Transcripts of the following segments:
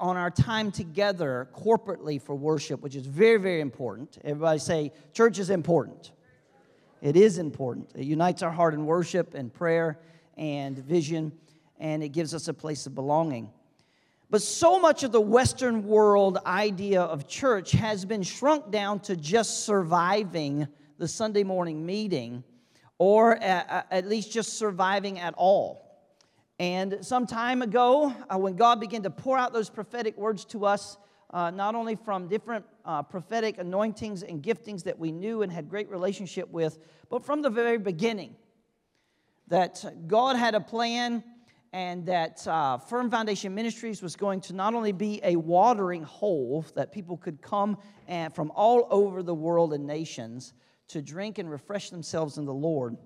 on our time together corporately for worship, which is very, very important. Everybody say, church is important. It is important. It unites our heart in worship and prayer and vision, and it gives us a place of belonging. But so much of the Western world idea of church has been shrunk down to just surviving the Sunday morning meeting, or at, least just surviving at all. And some time ago, uh, when God began to pour out those prophetic words to us, uh, not only from different uh, prophetic anointings and giftings that we knew and had great relationship with, but from the very beginning, that God had a plan and that uh, Firm Foundation Ministries was going to not only be a watering hole that people could come and, from all over the world and nations to drink and refresh themselves in the Lord,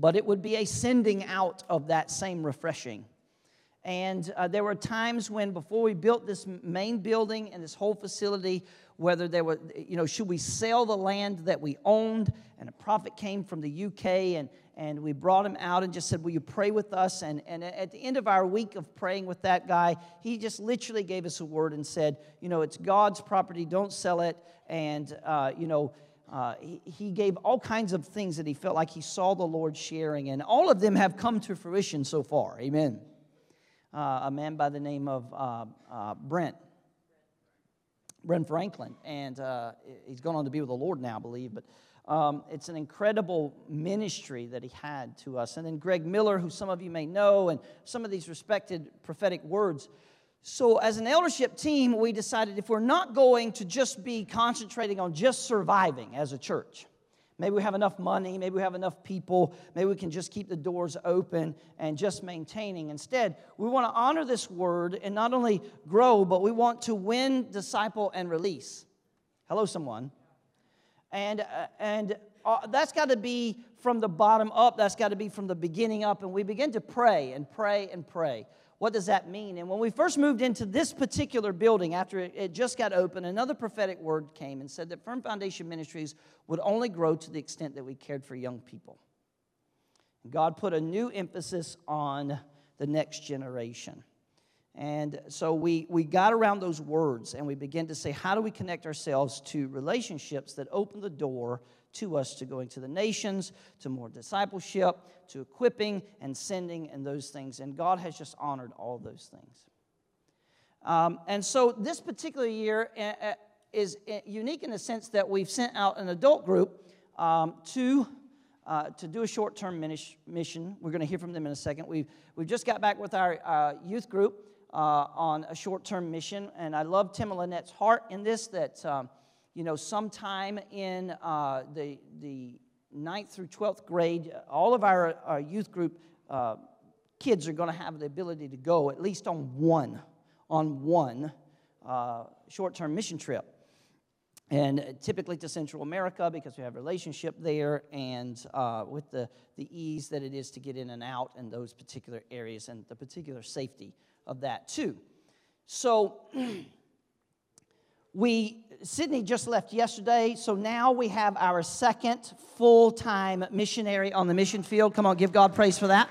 but it would be a sending out of that same refreshing. And uh, there were times when, before we built this main building and this whole facility, whether there were, you know, should we sell the land that we owned? And a prophet came from the UK and, and we brought him out and just said, Will you pray with us? And, and at the end of our week of praying with that guy, he just literally gave us a word and said, You know, it's God's property, don't sell it. And, uh, you know, uh, he, he, gave all kinds of things that he felt like he saw the Lord sharing, and all of them have come to fruition so far. Amen. Uh, a man by the name of uh, uh Brent, Brent Franklin, and uh, he's gone on to be with the Lord now, I believe. But um, it's an incredible ministry that he had to us. And then Greg Miller, who some of you may know, and some of these respected prophetic words. So, as an eldership team, we decided if we're not going to just be concentrating on just surviving as a church, maybe we have enough money, maybe we have enough people, maybe we can just keep the doors open and just maintaining. Instead, we want to honor this word and not only grow, but we want to win, disciple, and release. Hello, someone. And, uh, and uh, that's got to be from the bottom up, that's got to be from the beginning up. And we begin to pray and pray and pray. What does that mean? And when we first moved into this particular building, after it, just got open, another prophetic word came and said that Firm Foundation Ministries would only grow to the extent that we cared for young people. God put a new emphasis on the next generation. And so we, we got around those words and we began to say, how do we connect ourselves to relationships that open the door to us to going to the nations, to more discipleship, to equipping and sending and those things. And God has just honored all those things. Um, and so this particular year uh, uh is uh, unique in the sense that we've sent out an adult group um, to. Uh, to do a short term mission. We're going to hear from them in a second. We've, we've just got back with our uh, youth group uh, on a short term mission, and I love Tim and Lynette's heart in this that um, you know, sometime in uh, the, the ninth through 12th grade, all of our, our youth group uh, kids are going to have the ability to go at least on one, on one uh, short-term mission trip. And typically to Central America because we have a relationship there and uh, with the, the ease that it is to get in and out in those particular areas and the particular safety of that too. So we Sydney just left yesterday, so now we have our second full time missionary on the mission field. Come on, give God praise for that.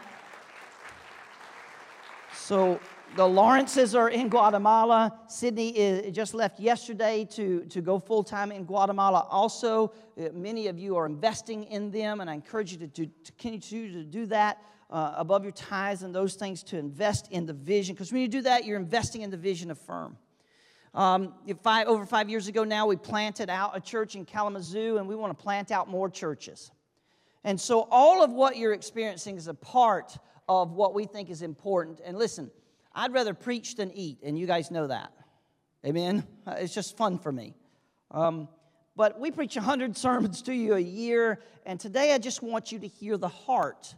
So the Lawrences are in Guatemala. Sydney is, just left yesterday to, to go full time in Guatemala. Also, uh, many of you are investing in them, and I encourage you to, to, to continue to do that. Uh, above your tithes and those things to invest in the vision. Because when you do that, you're investing in the vision of Firm. Um, five, over five years ago now, we planted out a church in Kalamazoo, and we want to plant out more churches. And so, all of what you're experiencing is a part of what we think is important. And listen, I'd rather preach than eat, and you guys know that. Amen? Uh, it's just fun for me. Um, but we preach 100 sermons to you a year, and today I just want you to hear the heart,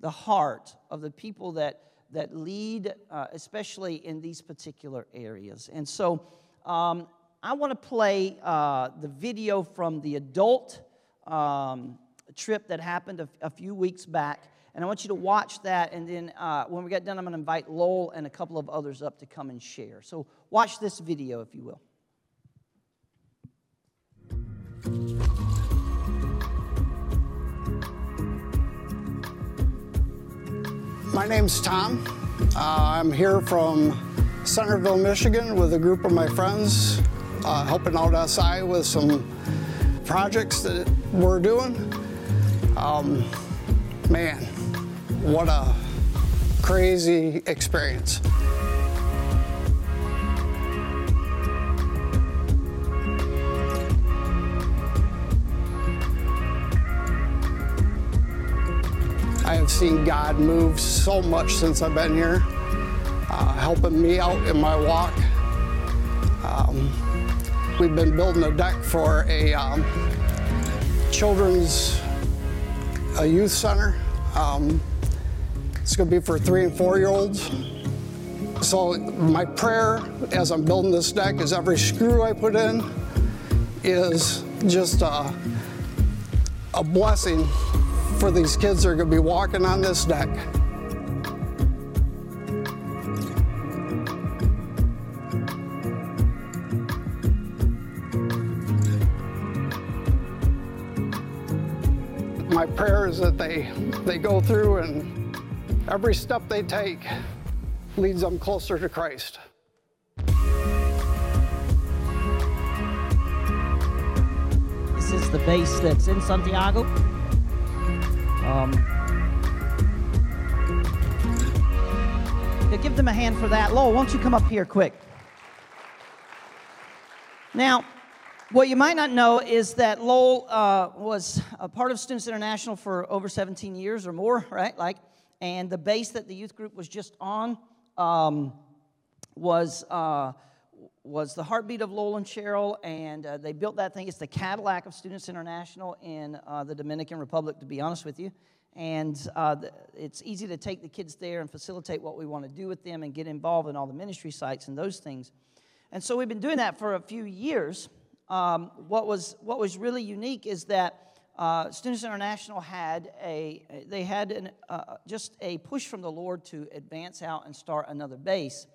the heart of the people that that lead, uh, especially in these particular areas. And so um, I want to play uh, the video from the adult um, trip that happened a, few weeks back. And I want you to watch that. And then uh, when we get done, I'm going to invite Lowell and a couple of others up to come and share. So watch this video, if you will. My name's Tom. Uh, I'm here from Centerville, Michigan, with a group of my friends, uh, helping out SI with some projects that we're doing. Um, man, what a crazy experience. Seen God move so much since I've been here, uh, helping me out in my walk. Um, we've been building a deck for a um, children's a youth center. Um, it's going to be for three and four year olds. So, my prayer as I'm building this deck is every screw I put in is just a, a blessing for these kids that are going to be walking on this deck. My prayer is that they, they go through and every step they take leads them closer to Christ. This is the base that's in Santiago. Um, yeah, give them a hand for that. Lowell, why don't you come up here quick? Now, what you might not know is that Lowell uh, was a part of Students International for over 17 years or more, right? Like, and the base that the youth group was just on um, was uh, was the heartbeat of Lowell and Cheryl, and uh, they built that thing. It's the Cadillac of Students International in uh, the Dominican Republic, to be honest with you. And uh, the, it's easy to take the kids there and facilitate what we want to do with them and get involved in all the ministry sites and those things. And so we've been doing that for a few years. Um, what was what was really unique is that uh, Students International had a they had an, uh, just a push from the Lord to advance out and start another base.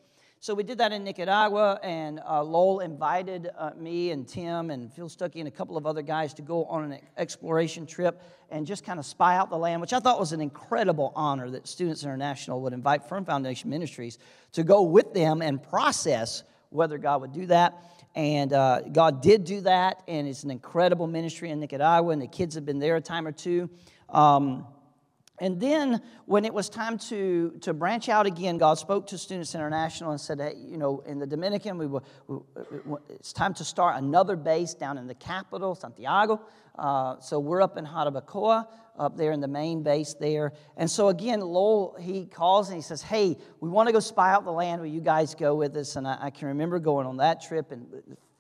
So we did that in Nicaragua, and uh, Lowell invited uh, me and Tim and Phil Stuckey and a couple of other guys to go on an exploration trip and just kind of spy out the land, which I thought was an incredible honor that Students International would invite Firm Foundation Ministries to go with them and process whether God would do that. And uh, God did do that, and it's an incredible ministry in Nicaragua, and the kids have been there a time or two. Um, and then when it was time to, to branch out again, God spoke to Students International and said, hey, you know, in the Dominican, we, were, we it's time to start another base down in the capital, Santiago. Uh, so we're up in Jarabacoa, up there in the main base there. And so again, Lowell, he calls and he says, hey, we want to go spy out the land. Will you guys go with us? And I, I can remember going on that trip and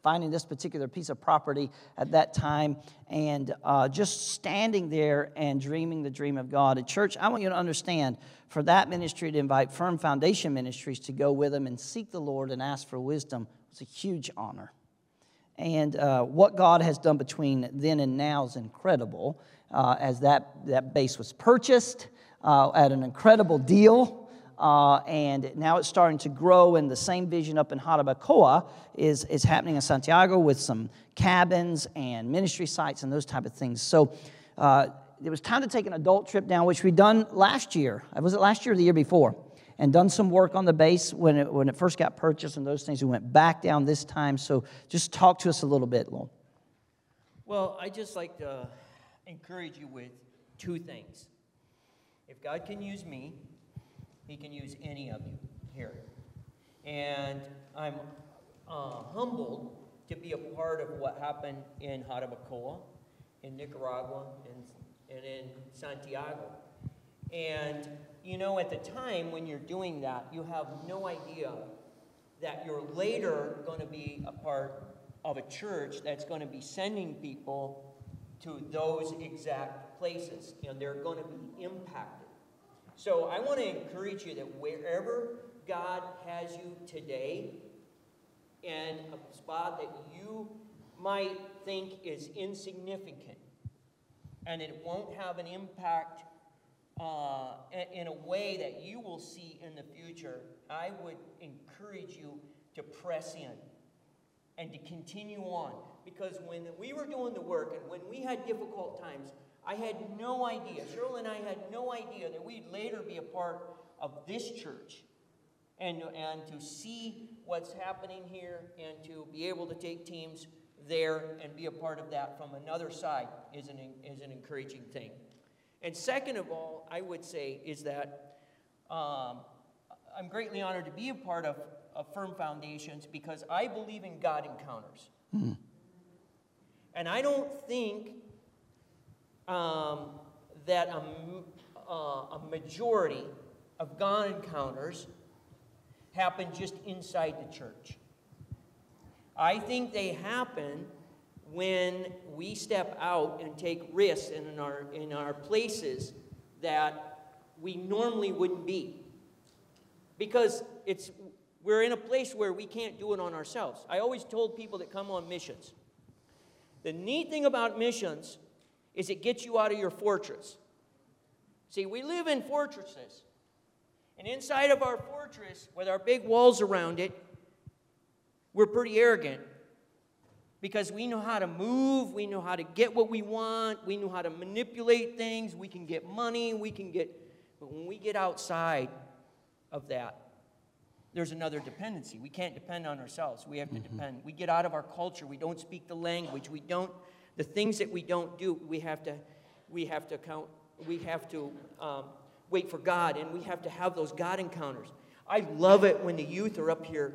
finding this particular piece of property at that time and uh, just standing there and dreaming the dream of God. At church, I want you to understand for that ministry to invite Firm Foundation Ministries to go with them and seek the Lord and ask for wisdom was a huge honor. And uh, what God has done between then and now is incredible. Uh, as that, that base was purchased uh, at an incredible deal uh, and now it's starting to grow. And the same vision up in Jarabacoa is, is happening in Santiago with some cabins and ministry sites and those type of things. So uh, it was time to take an adult trip down, which we done last year. Was it last year or the year before? And done some work on the base when it, when it first got purchased and those things. We went back down this time. So just talk to us a little bit, Lowell. Well, I just like to encourage you with two things. If God can use me, he can use any of you here. And I'm uh, humbled to be a part of what happened in Jarabacoa, in Nicaragua, and, and in Santiago. And, you know, at the time when you're doing that, you have no idea that you're later going to be a part of a church that's going to be sending people to those exact places, and they're going to be impacted. So I want to encourage you that wherever God has you today, and a spot that you might think is insignificant, and it won't have an impact uh, in a way that you will see in the future, I would encourage you to press in and to continue on. Because when we were doing the work and when we had difficult times, I had no idea, Cheryl and I had no idea that we'd later be a part of this church and, and to see what's happening here and to be able to take teams there and be a part of that from another side is an, is an encouraging thing. And second of all, I would say is that um, I'm greatly honored to be a part of, of Firm Foundations because I believe in God encounters. Mm. And I don't think um, that a, uh, a majority of God encounters happen just inside the church. I think they happen when we step out and take risks in our, in our places that we normally wouldn't be. Because it's, we're in a place where we can't do it on ourselves. I always told people that come on missions the neat thing about missions is it gets you out of your fortress. See, we live in fortresses. And inside of our fortress, with our big walls around it, we're pretty arrogant because we know how to move, we know how to get what we want, we know how to manipulate things, we can get money, we can get. But when we get outside of that, there's another dependency. We can't depend on ourselves. We have to mm-hmm. depend. We get out of our culture. We don't speak the language. We don't, the things that we don't do, we have to, we have to count, we have to um, wait for God and we have to have those God encounters. I love it when the youth are up here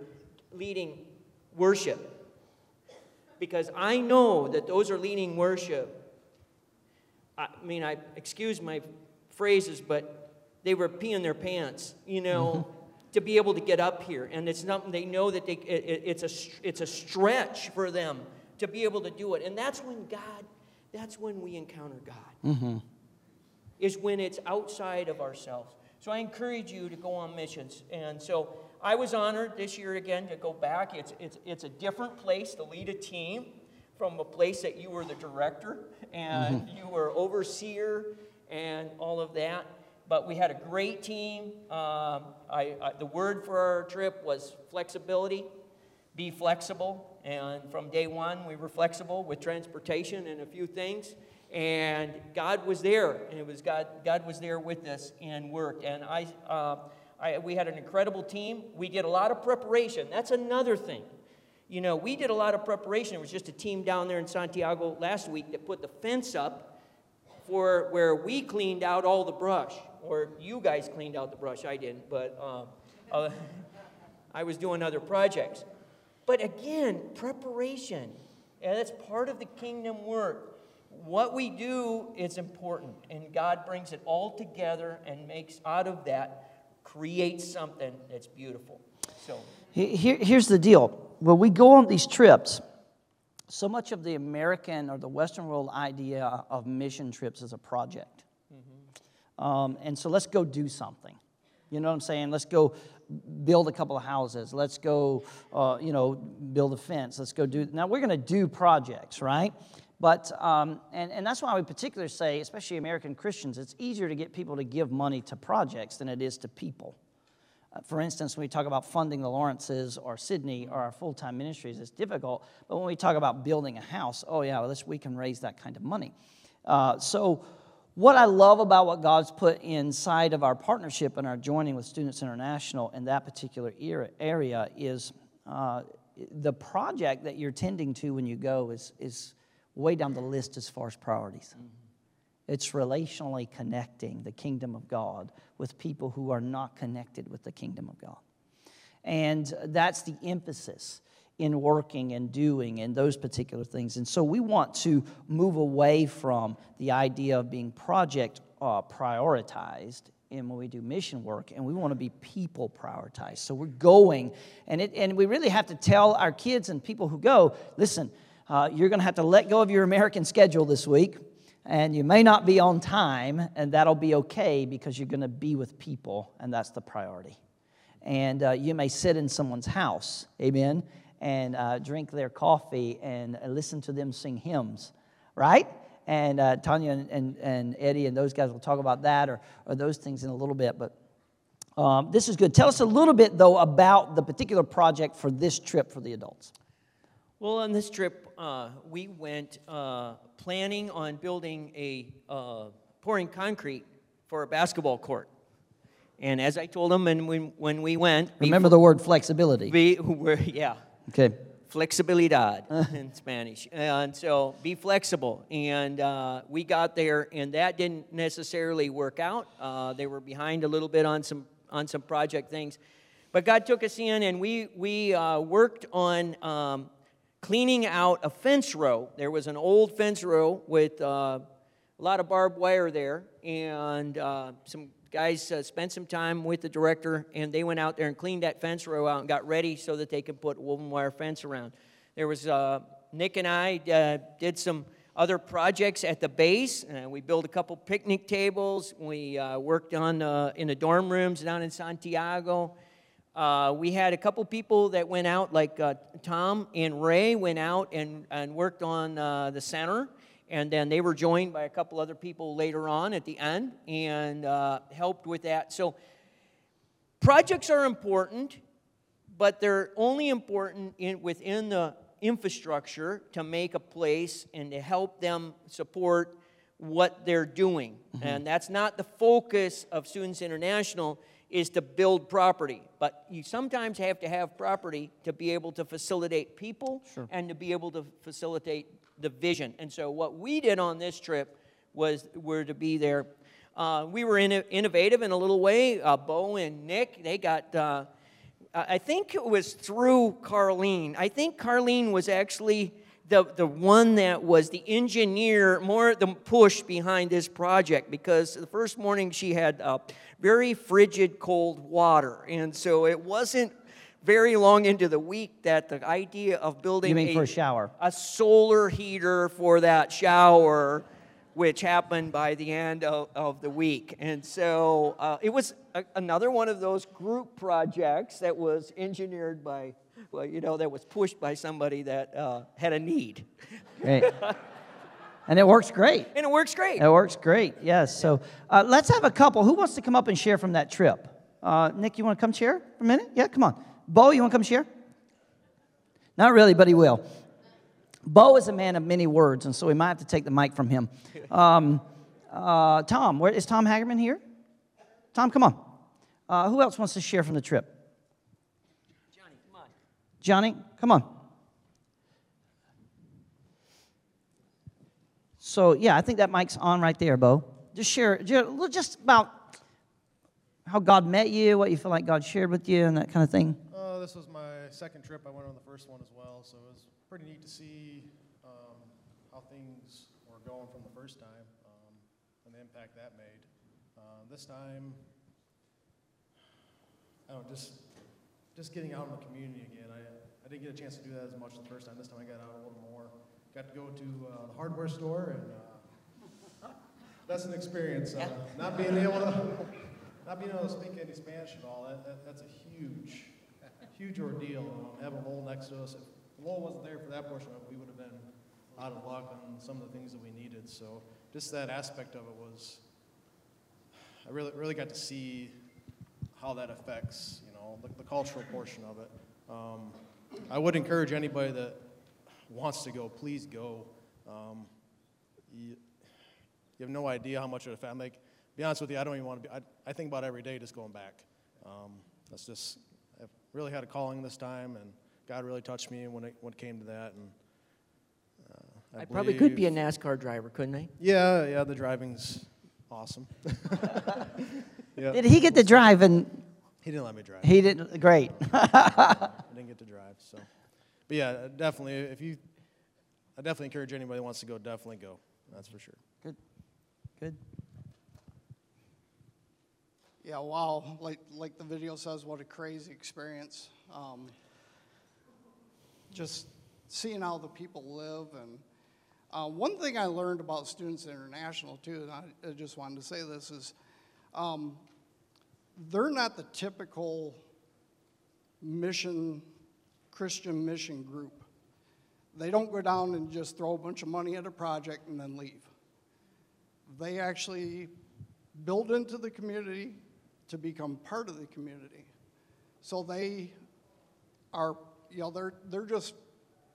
leading worship because I know that those are leading worship. I mean, I excuse my phrases, but they were peeing their pants, you know. Mm-hmm to be able to get up here. And it's not, they know that they, it, it's, a, it's a stretch for them to be able to do it. And that's when God, that's when we encounter God, mm-hmm. is when it's outside of ourselves. So I encourage you to go on missions. And so I was honored this year again to go back. It's, it's, it's a different place to lead a team from a place that you were the director and mm-hmm. you were overseer and all of that but we had a great team. Um, I, I, the word for our trip was flexibility. Be flexible. And from day one, we were flexible with transportation and a few things. And God was there, and it was God. God was there with us and worked. And I, uh, I, we had an incredible team. We did a lot of preparation. That's another thing. You know, we did a lot of preparation. It was just a team down there in Santiago last week that put the fence up for where we cleaned out all the brush or you guys cleaned out the brush. I didn't, but um, uh, I was doing other projects. But again, preparation. And that's part of the kingdom work. What we do is important, and God brings it all together and makes out of that, creates something that's beautiful. So Here, here's the deal. When we go on these trips, so much of the American or the Western world idea of mission trips is a project. Um, and so let's go do something. You know what I'm saying? Let's go build a couple of houses. Let's go, uh, you know, build a fence. Let's go do. Now we're going to do projects, right? But um, and and that's why we particularly say, especially American Christians, it's easier to get people to give money to projects than it is to people. Uh, for instance, when we talk about funding the Lawrences or Sydney or our full-time ministries, it's difficult. But when we talk about building a house, oh yeah, well, we can raise that kind of money. Uh, so what I love about what God's put inside of our partnership and our joining with Students International in that particular area is uh, the project that you're tending to when you go is, is way down the list as far as priorities. Mm-hmm. It's relationally connecting the kingdom of God with people who are not connected with the kingdom of God. And that's the emphasis in working and doing and those particular things. And so we want to move away from the idea of being project uh, prioritized in when we do mission work, and we want to be people prioritized. So we're going, and, it, and we really have to tell our kids and people who go listen, uh, you're going to have to let go of your American schedule this week. And you may not be on time, and that'll be okay because you're going to be with people, and that's the priority. And uh, you may sit in someone's house, amen, and uh, drink their coffee and listen to them sing hymns, right? And uh, Tanya and, and, and, Eddie and those guys will talk about that or, or those things in a little bit. But um, this is good. Tell us a little bit, though, about the particular project for this trip for the adults. Well, on this trip, uh, we went uh, planning on building a uh, pouring concrete for a basketball court. And as I told them, and when, when we went, be- Remember the word flexibility. we're, yeah, Okay. flexibilidad in Spanish. And so be flexible. And uh, we got there, and that didn't necessarily work out. Uh, they were behind a little bit on some on some project things, but God took us in, and we we uh, worked on. Um, cleaning out a fence row. There was an old fence row with uh, a lot of barbed wire there, and uh, some guys uh, spent some time with the director, and they went out there and cleaned that fence row out and got ready so that they could put woven wire fence around. There was uh, Nick and I uh, did some other projects at the base. Uh, we built a couple picnic tables. We uh, worked on uh, in the dorm rooms down in Santiago. We had a couple people that went out, like Tom and Ray went out and, and worked on the center. And then they were joined by a couple other people later on at the end and uh, helped with that. So, projects are important, but they're only important in, within the infrastructure to make a place and to help them support what they're doing. And that's not the focus of Students International is to build property. But you sometimes have to have property to be able to facilitate people and to be able to facilitate the vision. And so what we did on this trip was were to be there. Uh, we were in, innovative in a little way. Uh, Bo and Nick, they got. Uh, I think it was through Carlene. I think Carlene was actually the, the one that was the engineer, more the push behind this project because the first morning she had uh, very frigid cold water. And so it wasn't very long into the week that the idea of building You mean for a shower? a solar heater for that shower, which happened by the end of, of the week. And so uh, it was a, another one of those group projects that was engineered by, well, you know, that was pushed by somebody that uh, had a need. Great. and it works great. And it works great. It works great, yes. So uh, let's have a couple. Who wants to come up and share from that trip? Uh, Nick, you want to come share for a minute? Yeah, come on. Bo, you want to come share? Not really, but he will. Bo is a man of many words, and so we might have to take the mic from him. Um, uh, Tom, where is Tom Hagerman here? Tom, come on. Uh, who else wants to share from the trip? Johnny, come on. Johnny, come on. So, yeah, I think that mic's on right there, Bo. Just share ju- just about how God met you, what you feel like God shared with you, and that kind of thing. This was my second trip. I went on the first one as well, so it was pretty neat to see um, how things were going from the first time um, and the impact that made. Uh, this time, I don't know, just just getting out in the community again. I, I didn't get a chance to do that as much the first time. This time I got out a little more. Got to go to uh, the hardware store, and uh, that's an experience. Uh, not being able to not being able to speak any Spanish at all. That, that, that's a huge huge ordeal. Um, having Lowell next to us. If Lowell wasn't there for that portion of it, we would have been out of luck on some of the things that we needed. So just that aspect of it was, I really, really got to see how that affects, you know, the, the cultural portion of it. Um, I would encourage anybody that wants to go, please go. Um, you, you have no idea how much it affects. Like, be honest with you, I don't even want to be. I, I think about every day just going back. Um, that's just really had a calling this time, and God really touched me when it when it came to that. And uh, I, probably could be a NASCAR driver, couldn't I? Yeah, yeah. The driving's awesome. yeah. Did he get to drive? And He didn't let me drive. he didn't. Great. I didn't get to drive. So, but yeah, definitely. If you, I definitely encourage anybody that wants to go. Definitely go. That's for sure. Good. Good. Yeah, wow. Like, like the video says, what a crazy experience. Um, just seeing how the people live. And uh, one thing I learned about Students International, too, and I, I just wanted to say this, is um, they're not the typical mission, Christian mission group. They don't go down and just throw a bunch of money at a project and then leave. They actually build into the community to become part of the community. So they are, you know, they're, they're just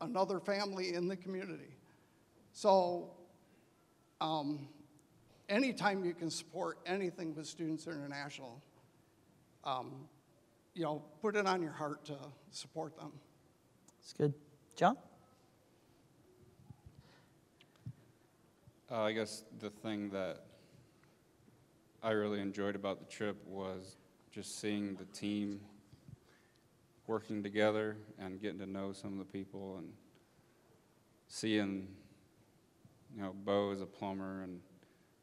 another family in the community. So um, anytime you can support anything with Students International, um, you know, put it on your heart to support them. It's good. John? Uh, I guess the thing that I really enjoyed about the trip was just seeing the team working together and getting to know some of the people and seeing, you know, Bo as a plumber and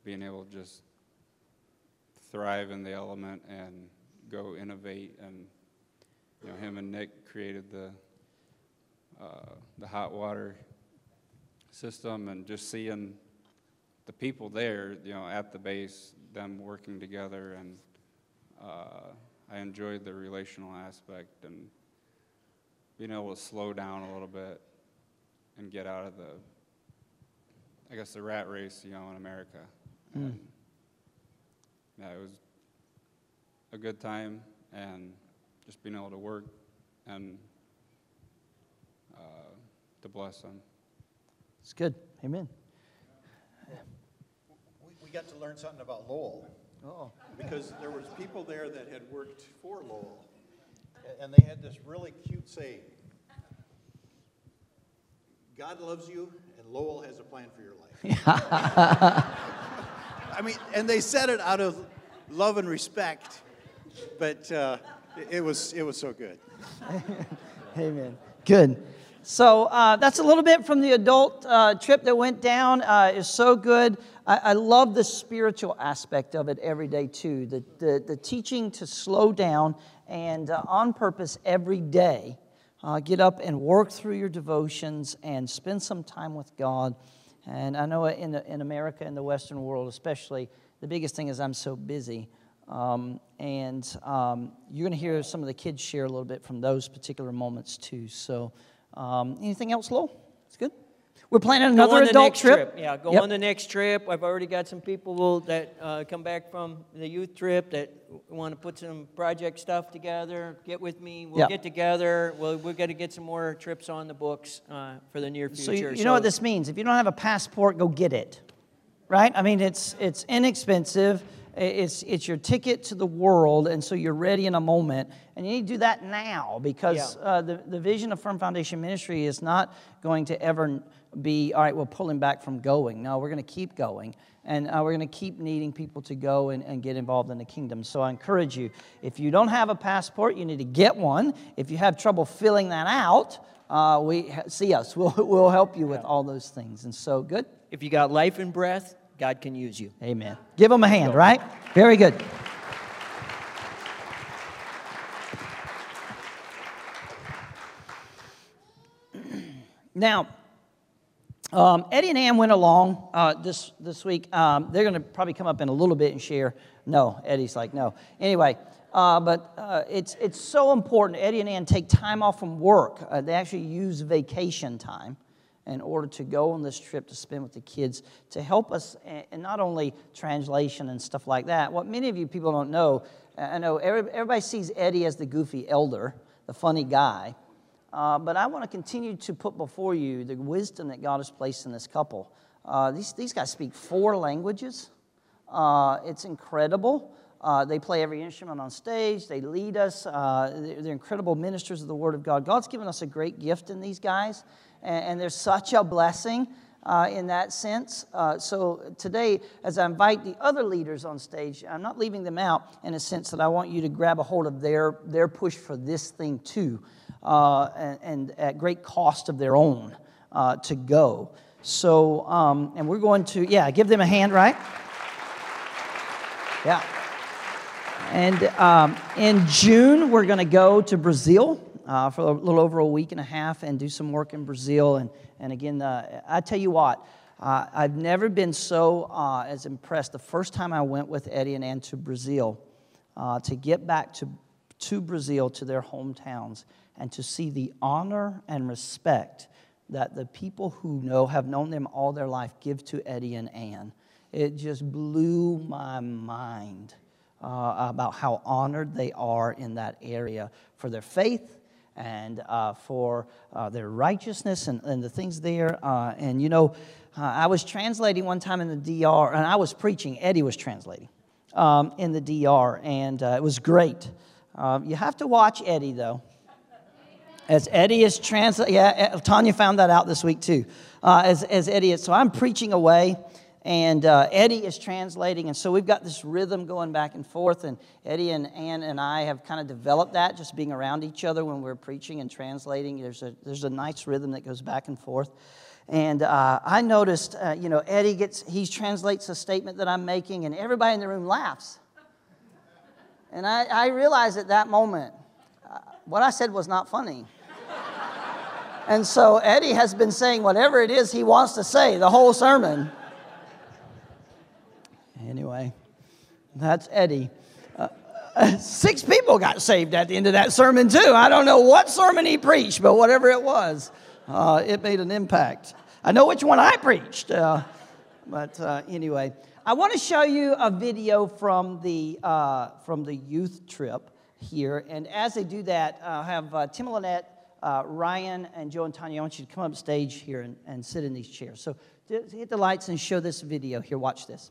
being able to just thrive in the element and go innovate and you know him and Nick created the uh, the hot water system and just seeing the people there, you know, at the base, them working together, and uh, I enjoyed the relational aspect and being able to slow down a little bit and get out of the, I guess, the rat race, you know, in America. And, yeah, it was a good time, and just being able to work and uh, to bless them. It's good. Amen. We- got to learn something about Lowell, Oh. because there was people there that had worked for Lowell, and they had this really cute saying. God loves you, and Lowell has a plan for your life. I mean, and they said it out of love and respect, but uh, it- it was, it was so good. Amen. Good. So uh, that's a little bit from the adult uh, trip that went down. Uh, is so good. I, I love the spiritual aspect of it every day too. The the, the teaching to slow down and uh, on purpose every day. Uh, get up and work through your devotions and spend some time with God. And I know in the, in America, in the Western world especially, the biggest thing is I'm so busy. Um, and um, you're going to hear some of the kids share a little bit from those particular moments too. So, um, anything else, Lowell? It's good. We're planning another adult next trip. Yeah, go Yep. on the next trip. I've already got some people that uh, come back from the youth trip that want to put some project stuff together. Get with me. We'll Yep. get together. We'll, we're going to get some more trips on the books uh, for the near So future. you, you know what this means. If you don't have a passport, go get it. Right? I mean, it's it's inexpensive. It's it's your ticket to the world, and so you're ready in a moment. And you need to do that now because Yeah. uh, the the vision of Firm Foundation Ministry is not going to ever be all right. We're pulling back from going. No, we're going to keep going. And uh, we're going to keep needing people to go and, and get involved in the kingdom. So I encourage you if you don't have a passport, you need to get one. If you have trouble filling that out, uh, we see us. We'll, we'll help you with all those things. And so, good. If you got life and breath, God can use you. Amen. Give them a hand, right? Very good. Now, um, Eddie and Ann went along uh, this, this week. Um, they're going to probably come up in a little bit and share. No, Eddie's like, no. Anyway, uh, but uh, it's, it's so important. Eddie and Ann take time off from work. Uh, they actually use vacation time in order to go on this trip to spend with the kids to help us, and not only translation and stuff like that. What many of you people don't know, I know everybody sees Eddie as the goofy elder, the funny guy. Uh, but I want to continue to put before you the wisdom that God has placed in this couple. Uh, these, these guys speak four languages. Uh, it's incredible. Uh, they play every instrument on stage. They lead us. Uh, they're, they're incredible ministers of the Word of God. God's given us a great gift in these guys, and, and there's such a blessing uh, in that sense. So today, as I invite the other leaders on stage, I'm not leaving them out in a sense that I want you to grab a hold of their, their push for this thing too, uh, and, and at great cost of their own uh, to go. So, um, and we're going to, yeah, give them a hand, right? Yeah. And um, in June, we're going to go to Brazil uh, for a little over a week and a half and do some work in Brazil. And, and again, uh, I tell you what, uh, I've never been so uh, as impressed. The first time I went with Eddie and Ann to Brazil, uh, to get back to, to Brazil, to their hometowns, and to see the honor and respect that the people who know have known them all their life give to Eddie and Ann. It just blew my mind uh, about how honored they are in that area for their faith and uh, for uh, their righteousness and, and the things there. Uh, and you know, uh, I was translating one time in the DR, and I was preaching, Eddie was translating um, in the DR, and uh, it was great. Um, you have to watch Eddie, though. As Eddie is translating, yeah, Tanya found that out this week too. Uh, as, as Eddie is, so I'm preaching away, and uh, Eddie is translating, and so we've got this rhythm going back and forth. And Eddie and Ann and I have kind of developed that, just being around each other when we're preaching and translating. There's a there's a nice rhythm that goes back and forth. And uh, I noticed, uh, you know, Eddie gets he translates a statement that I'm making, and everybody in the room laughs. And I, I realized at that moment, uh, what I said was not funny. And so Eddie has been saying whatever it is he wants to say the whole sermon. Anyway, that's Eddie. Uh, uh, six people got saved at the end of that sermon, too. I don't know what sermon he preached, but whatever it was, uh, it made an impact. I know which one I preached, uh, but uh, anyway. I want to show you a video from the, uh, from the youth trip here. And as they do that, I'll have Tim Lynette, Uh, Ryan, and Joe and Tanya. I want you to come up stage here and, and sit in these chairs. So hit the lights and show this video here. Watch this.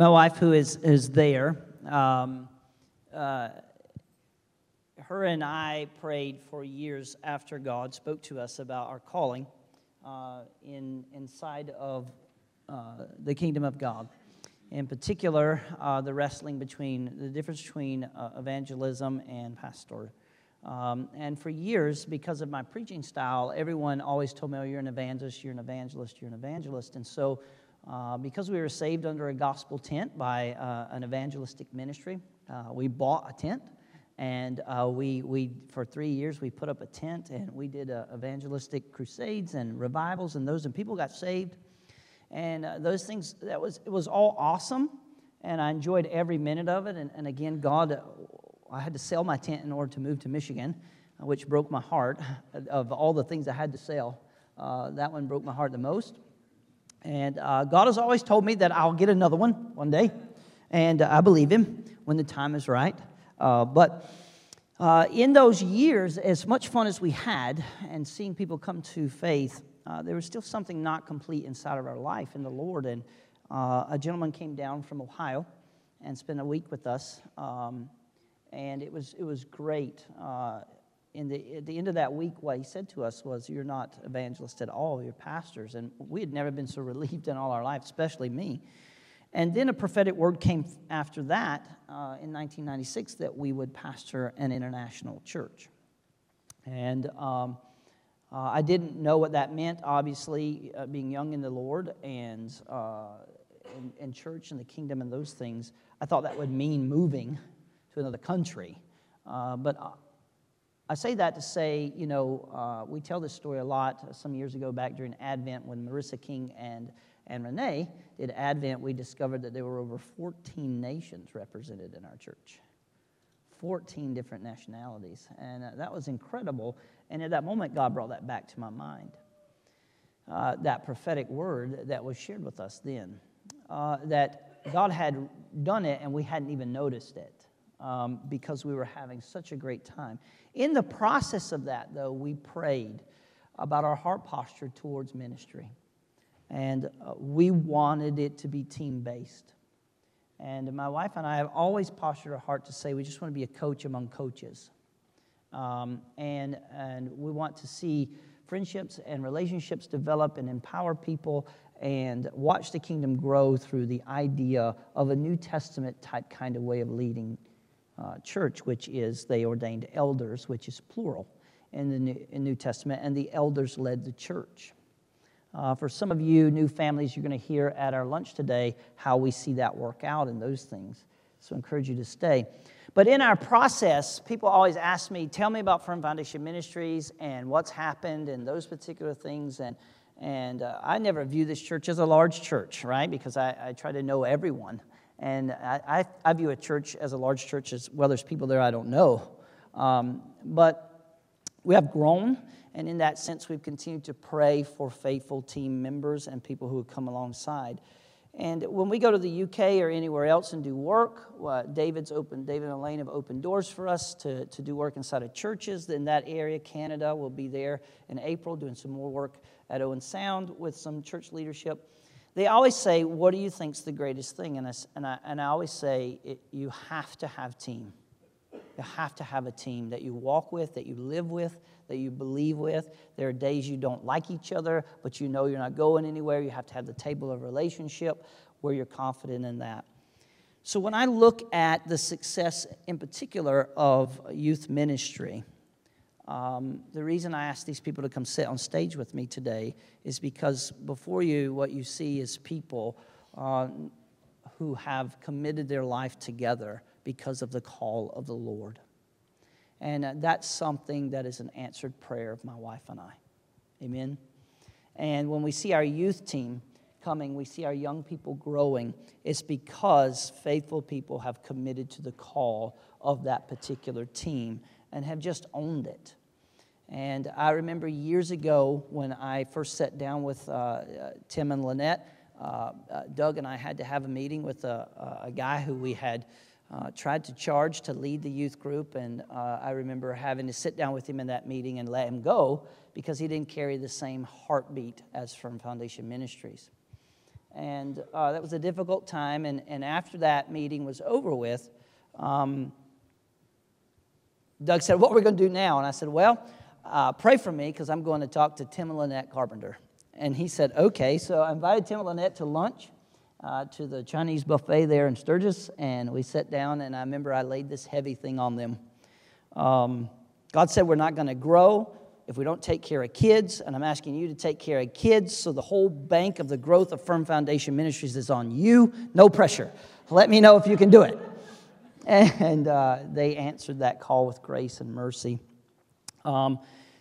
My wife, who is, is there, um, uh, her and I prayed for years after God spoke to us about our calling uh, in, inside of uh, the kingdom of God. In particular, uh, the wrestling between the difference between uh, evangelism and pastor. Um, and for years, because of my preaching style, everyone always told me, Oh, you're an evangelist, you're an evangelist, you're an evangelist. And so, uh, because we were saved under a gospel tent by uh, an evangelistic ministry, uh, we bought a tent. And uh, we, we, for three years, we put up a tent and we did uh, evangelistic crusades and revivals and those, and people got saved. And uh, those things, that was, it was all awesome. And I enjoyed every minute of it. And, and again, God, I had to sell my tent in order to move to Michigan, which broke my heart. Of all the things I had to sell, that one broke my heart the most. And God has always told me that I'll get another one one day. And I believe Him when the time is right. Uh, but uh, in those years, as much fun as we had and seeing people come to faith, uh, there was still something not complete inside of our life in the Lord. And uh, a gentleman came down from Ohio and spent a week with us. Um, and it was, it was great. In the, at the end of that week, what he said to us was, You're not evangelists at all, you're pastors. And we had never been so relieved in all our life, especially me. And then a prophetic word came after that uh, in 1996 that we would pastor an international church. And um, uh, I didn't know what that meant, obviously, uh, being young in the Lord and uh, in, in, church and the kingdom and those things. I thought that would mean moving to another country. Uh, but uh, I say that to say, you know, we tell this story a lot some years ago back during Advent when Marissa King and and Renee did Advent, we discovered that there were over 14 nations represented in our church. 14 different nationalities. And uh, that was incredible. And at that moment, God brought that back to my mind. Uh, that prophetic word that was shared with us then. Uh, that God had done it and we hadn't even noticed it um, because we were having such a great time. In the process of that, though, we prayed about our heart posture towards ministry. And uh, we wanted it to be team based. And my wife and I have always postured our heart to say we just want to be a coach among coaches. Um, and, and we want to see friendships and relationships develop and empower people and watch the kingdom grow through the idea of a New Testament type kind of way of leading uh, church, which is they ordained elders, which is plural in the New, in New Testament, and the elders led the church. Uh, for some of you new families, you're going to hear at our lunch today how we see that work out and those things. So I encourage you to stay. But in our process, people always ask me, tell me about Firm Foundation Ministries and what's happened and those particular things. And, and uh, I never view this church as a large church, right? Because I, I try to know everyone. And I, I, I, view a church as a large church as well, there's people there I don't know. Um, but we have grown and in that sense, we've continued to pray for faithful team members and people who have come alongside. And when we go to the UK or anywhere else and do work, uh, David's open, David and Elaine have opened doors for us to, to do work inside of churches in that area. Canada will be there in April doing some more work at Owen Sound with some church leadership. They always say, What do you think's the greatest thing? And I, and I, and I always say, it, You have to have team. You have to have a team that you walk with, that you live with, that you believe with. There are days you don't like each other, but you know you're not going anywhere. You have to have the table of relationship where you're confident in that. So when I look at the success in particular of youth ministry, um, the reason I asked these people to come sit on stage with me today is because before you, what you see is people uh, who have committed their life together because of the call of the Lord. And uh, that's something that is an answered prayer of my wife and I. Amen. And when we see our youth team coming, we see our young people growing, it's because faithful people have committed to the call of that particular team and have just owned it. And I remember years ago when I first sat down with uh, uh, Tim and Lynette, uh, uh Doug and I had to have a meeting with a, a guy who we had uh, tried to charge to lead the youth group, and uh, I remember having to sit down with him in that meeting and let him go because he didn't carry the same heartbeat as Firm Foundation Ministries. And that was a difficult time. And, and after that meeting was over with, um, Doug said, What are we going to do now? And I said, Well, uh, pray for me because I'm going to talk to Tim and Lynette Carpenter. And he said, Okay. So I invited Tim and Lynette to lunch. Uh, to the Chinese buffet there in Sturgis, and we sat down, and I remember I laid this heavy thing on them. Um, God said we're not going to grow if we don't take care of kids, and I'm asking you to take care of kids, so the whole bank of the growth of Firm Foundation Ministries is on you. No pressure. Let me know if you can do it. And uh, they answered that call with grace and mercy. Um,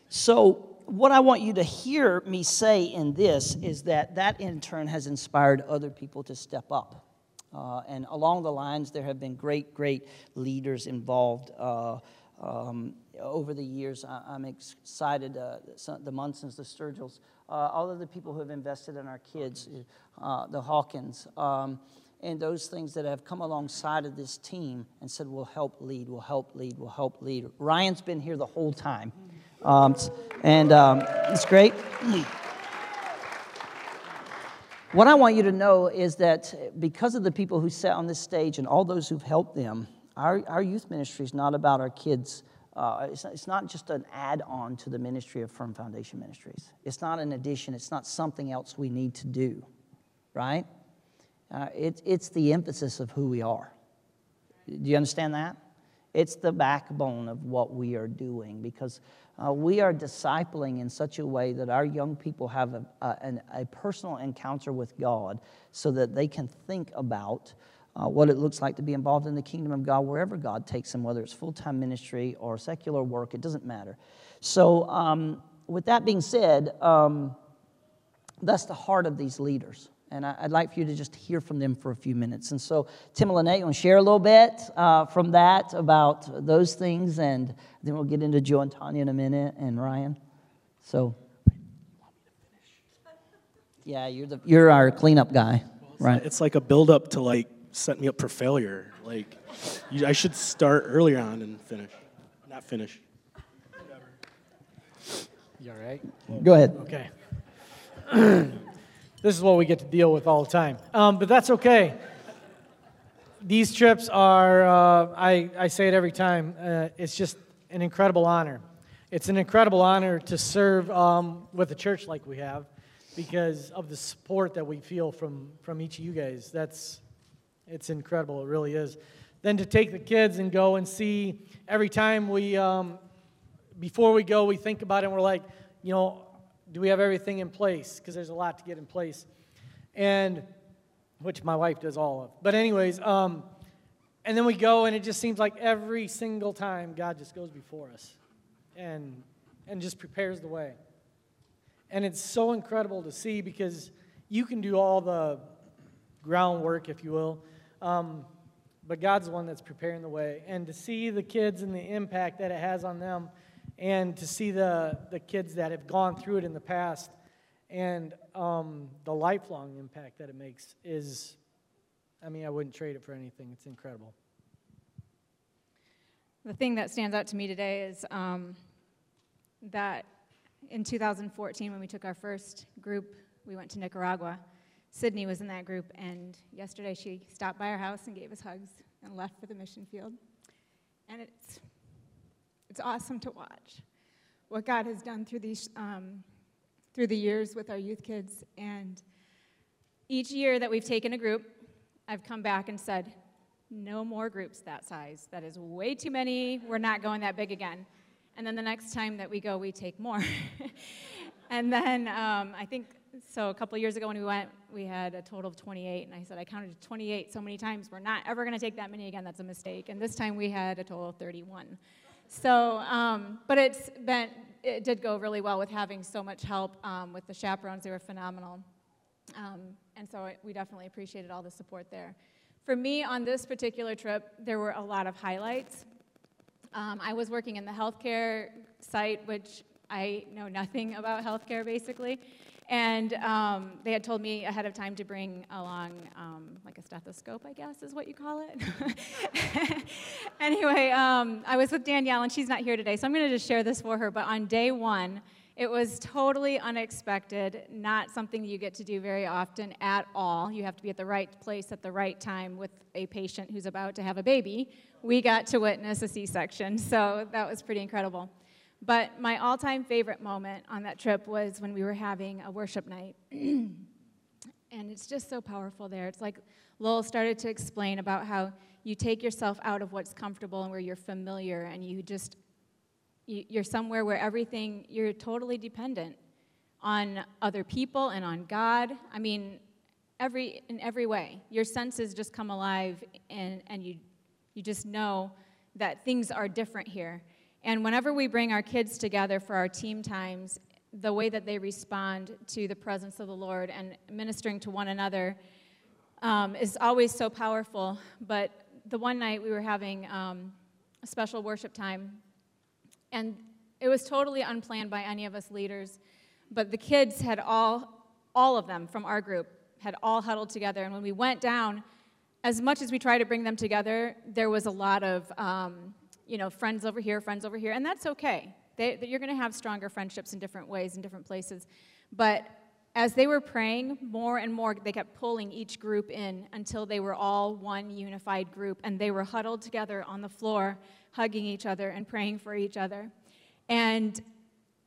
so, what I want you to hear me say in this is that that in turn has inspired other people to step up. Uh, and along the lines, there have been great, great leaders involved. Uh, um, over the years, I, am excited. Uh, the Munsons, the Sturgills, uh, all of the people who have invested in our kids, uh, the Hawkins, um, and those things that have come alongside of this team and said, We'll help lead, we'll help lead, we'll help lead. Ryan's been here the whole time. Um, and um, it's great. What I want you to know is that because of the people who sat on this stage and all those who've helped them, our, our youth ministry is not about our kids. Uh, it's, it's not just an add on to the ministry of Firm Foundation Ministries. It's not an addition, it's not something else we need to do, right? Uh, it, it's the emphasis of who we are. Do you understand that? It's the backbone of what we are doing because uh, we are discipling in such a way that our young people have a, a, a personal encounter with God so that they can think about uh, what it looks like to be involved in the kingdom of God wherever God takes them, whether it's full time ministry or secular work, it doesn't matter. So, um, with that being said, um, that's the heart of these leaders. And I, would like for you to just hear from them for a few minutes. And so, Tim and Lynette, you want to share a little bit uh, from that about those things, and then we'll get into Joe and Tanya in a minute, and Ryan. So, yeah, you're, the, you're our cleanup guy, right? It's like a build up to like set me up for failure. Like, you, I should start earlier on and finish, not finish. You all right? Go ahead. Okay. this is what we get to deal with all the time. Um, but that's okay. These trips are, uh, I, I say it every time, uh, it's just an incredible honor. It's an incredible honor to serve um, with a church like we have because of the support that we feel from, from each of you guys. That's, it's incredible, it really is. Then to take the kids and go and see every time we, um, before we go, we think about it and we're like, you know, do we have everything in place? Because there's a lot to get in place. And, which my wife does all of. But, anyways, um, and then we go, and it just seems like every single time God just goes before us and, and just prepares the way. And it's so incredible to see because you can do all the groundwork, if you will, um, but God's the one that's preparing the way. And to see the kids and the impact that it has on them, and to see the, the kids that have gone through it in the past, and um, the lifelong impact that it makes is, I mean, I wouldn't trade it for anything. It's incredible. The thing that stands out to me today is um, that in 2014, when we took our first group, we went to Nicaragua. Sydney was in that group, and yesterday she stopped by our house and gave us hugs and left for the mission field. And it's, it's awesome to watch what God has done through, these, um, through the years with our youth kids. And each year that we've taken a group, I've come back and said, no more groups that size. That is way too many. We're not going that big again. And then the next time that we go, we take more. and then um, I think so a couple years ago when we went, we had a total of 28, and I said I counted 28 so many times. We're not ever going to take that many again. That's a mistake. And this time we had a total of 31. So, um, but it's been it did go really well with having so much help um, with the chaperones. They were phenomenal, um, and so we definitely appreciated all the support there. For me, on this particular trip, there were a lot of highlights. Um, I was working in the healthcare site, which I know nothing about healthcare basically. And um, they had told me ahead of time to bring along um, like a stethoscope, I guess is what you call it. anyway, um, I was with Danielle, and she's not here today, so I'm going to just share this for her. But on day one, It was totally unexpected, not something you get to do very often at all. You have to be at the right place at the right time with a patient who's about to have a baby. We got to witness a C section, so that was pretty incredible. But my all time favorite moment on that trip was when we were having a worship night. and it's just so powerful there. It's like Lowell started to explain about how you take yourself out of what's comfortable and where you're familiar, and you just you're somewhere where everything, you're totally dependent on other people and on God. I mean, every, in every way. Your senses just come alive and, and you, you just know that things are different here. And whenever we bring our kids together for our team times, the way that they respond to the presence of the Lord and ministering to one another um, is always so powerful. But the one night we were having um, a special worship time and it was totally unplanned by any of us leaders. But the kids had all, all of them from our group, had all huddled together. And when we went down, as much as we tried to bring them together, there was a lot of, um, you know, friends over here, friends over here, and that's okay. They, you're going to have stronger friendships in different ways, in different places. But as they were praying, more and more, they kept pulling each group in until they were all one unified group, and they were huddled together on the floor hugging each other and praying for each other. And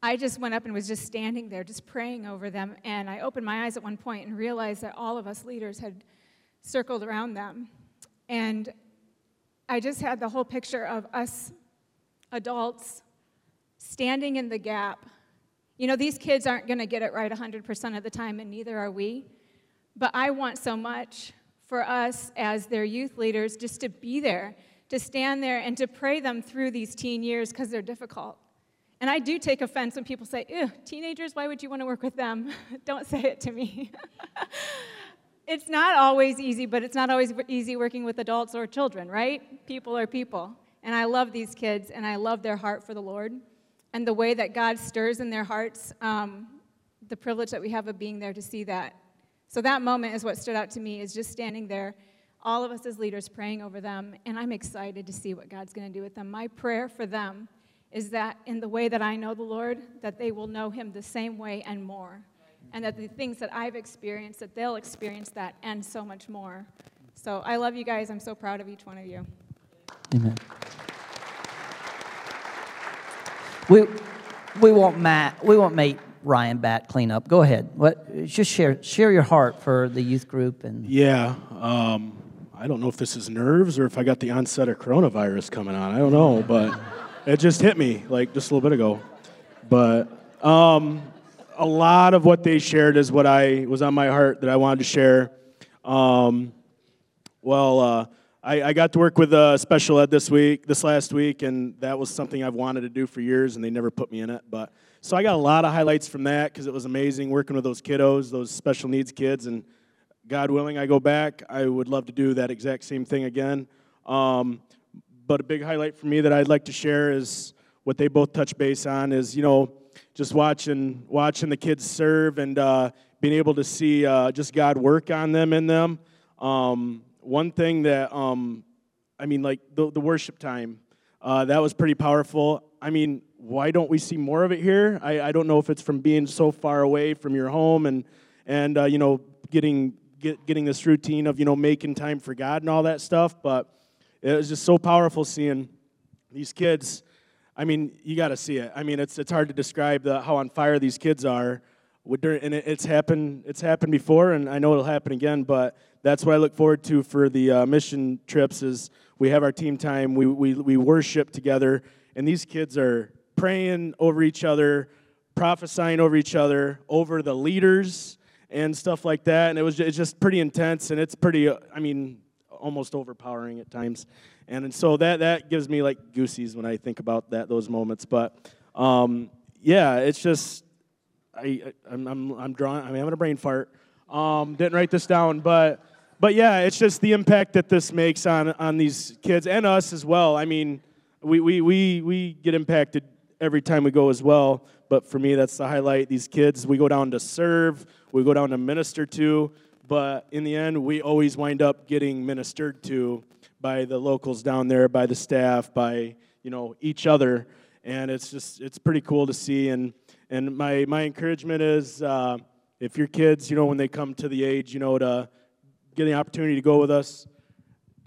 I just went up and was just standing there, just praying over them. And I opened my eyes at one point and realized that all of us leaders had circled around them. And I just had the whole picture of us adults standing in the gap. You know, these kids aren't going to get it right 100% of the time, and neither are we. But I want so much for us as their youth leaders just to be there to stand there and to pray them through these teen years because they're difficult. And I do take offense when people say, ew, teenagers, why would you want to work with them? Don't say it to me. it's not always easy, but it's not always easy working with adults or children, right? People are people. And I love these kids, and I love their heart for the Lord and the way that God stirs in their hearts, um, the privilege that we have of being there to see that. So that moment is what stood out to me, is just standing there all of us as leaders praying over them, and I'm excited to see what God's going to do with them. My prayer for them is that in the way that I know the Lord, that they will know him the same way and more. And that the things that I've experienced, that they'll experience that and so much more. So I love you guys. I'm so proud of each one of you. Amen. We, we want Matt, we want Mate Ryan Bat clean up. Go ahead. What, just share, share your heart for the youth group and. Yeah. Um, I don't know if this is nerves or if I got the onset of coronavirus coming on. I don't know, but it just hit me like just a little bit ago. But um, a lot of what they shared is what I was on my heart that I wanted to share. Um, well, uh, I, I, got to work with uh, special ed this week, this last week, and that was something I've wanted to do for years, and they never put me in it. But so I got a lot of highlights from that because it was amazing working with those kiddos, those special needs kids, and God willing, I go back. I would love to do that exact same thing again. Um, but a big highlight for me that I'd like to share is what they both touch base on is you know just watching watching the kids serve and uh, being able to see uh, just God work on them in them. Um, one thing that um, I mean, like the, the worship time, uh, that was pretty powerful. I mean, why don't we see more of it here? I, I don't know if it's from being so far away from your home and and uh, you know getting get, getting this routine of, you know, making time for God and all that stuff. But it was just so powerful seeing these kids. I mean, you got to see it. I mean, it's, it's hard to describe the, how on fire these kids are. And it's happened, it's happened before, and I know it'll happen again, but that's what I look forward to for the uh, mission trips is we have our team time, we, we, we worship together, and these kids are praying over each other, prophesying over each other, over the leaders, and stuff like that. And it was it's just pretty intense, and it's pretty, uh, I mean, almost overpowering at times. And, and so that that gives me like goosies when I think about that those moments. But um, yeah, it's just I, I am I'm, I'm drawing. I'm having a brain fart. Um, didn't write this down, but but yeah, it's just the impact that this makes on on these kids and us as well. I mean, we we we we get impacted every time we go as well. But for me, that's the highlight. These kids, we go down to serve we go down to minister to, but in the end, we always wind up getting ministered to by the locals down there, by the staff, by you know each other, and it's just it's pretty cool to see. And And my, my encouragement is uh, if your kids, you know, when they come to the age, you know, to get the opportunity to go with us,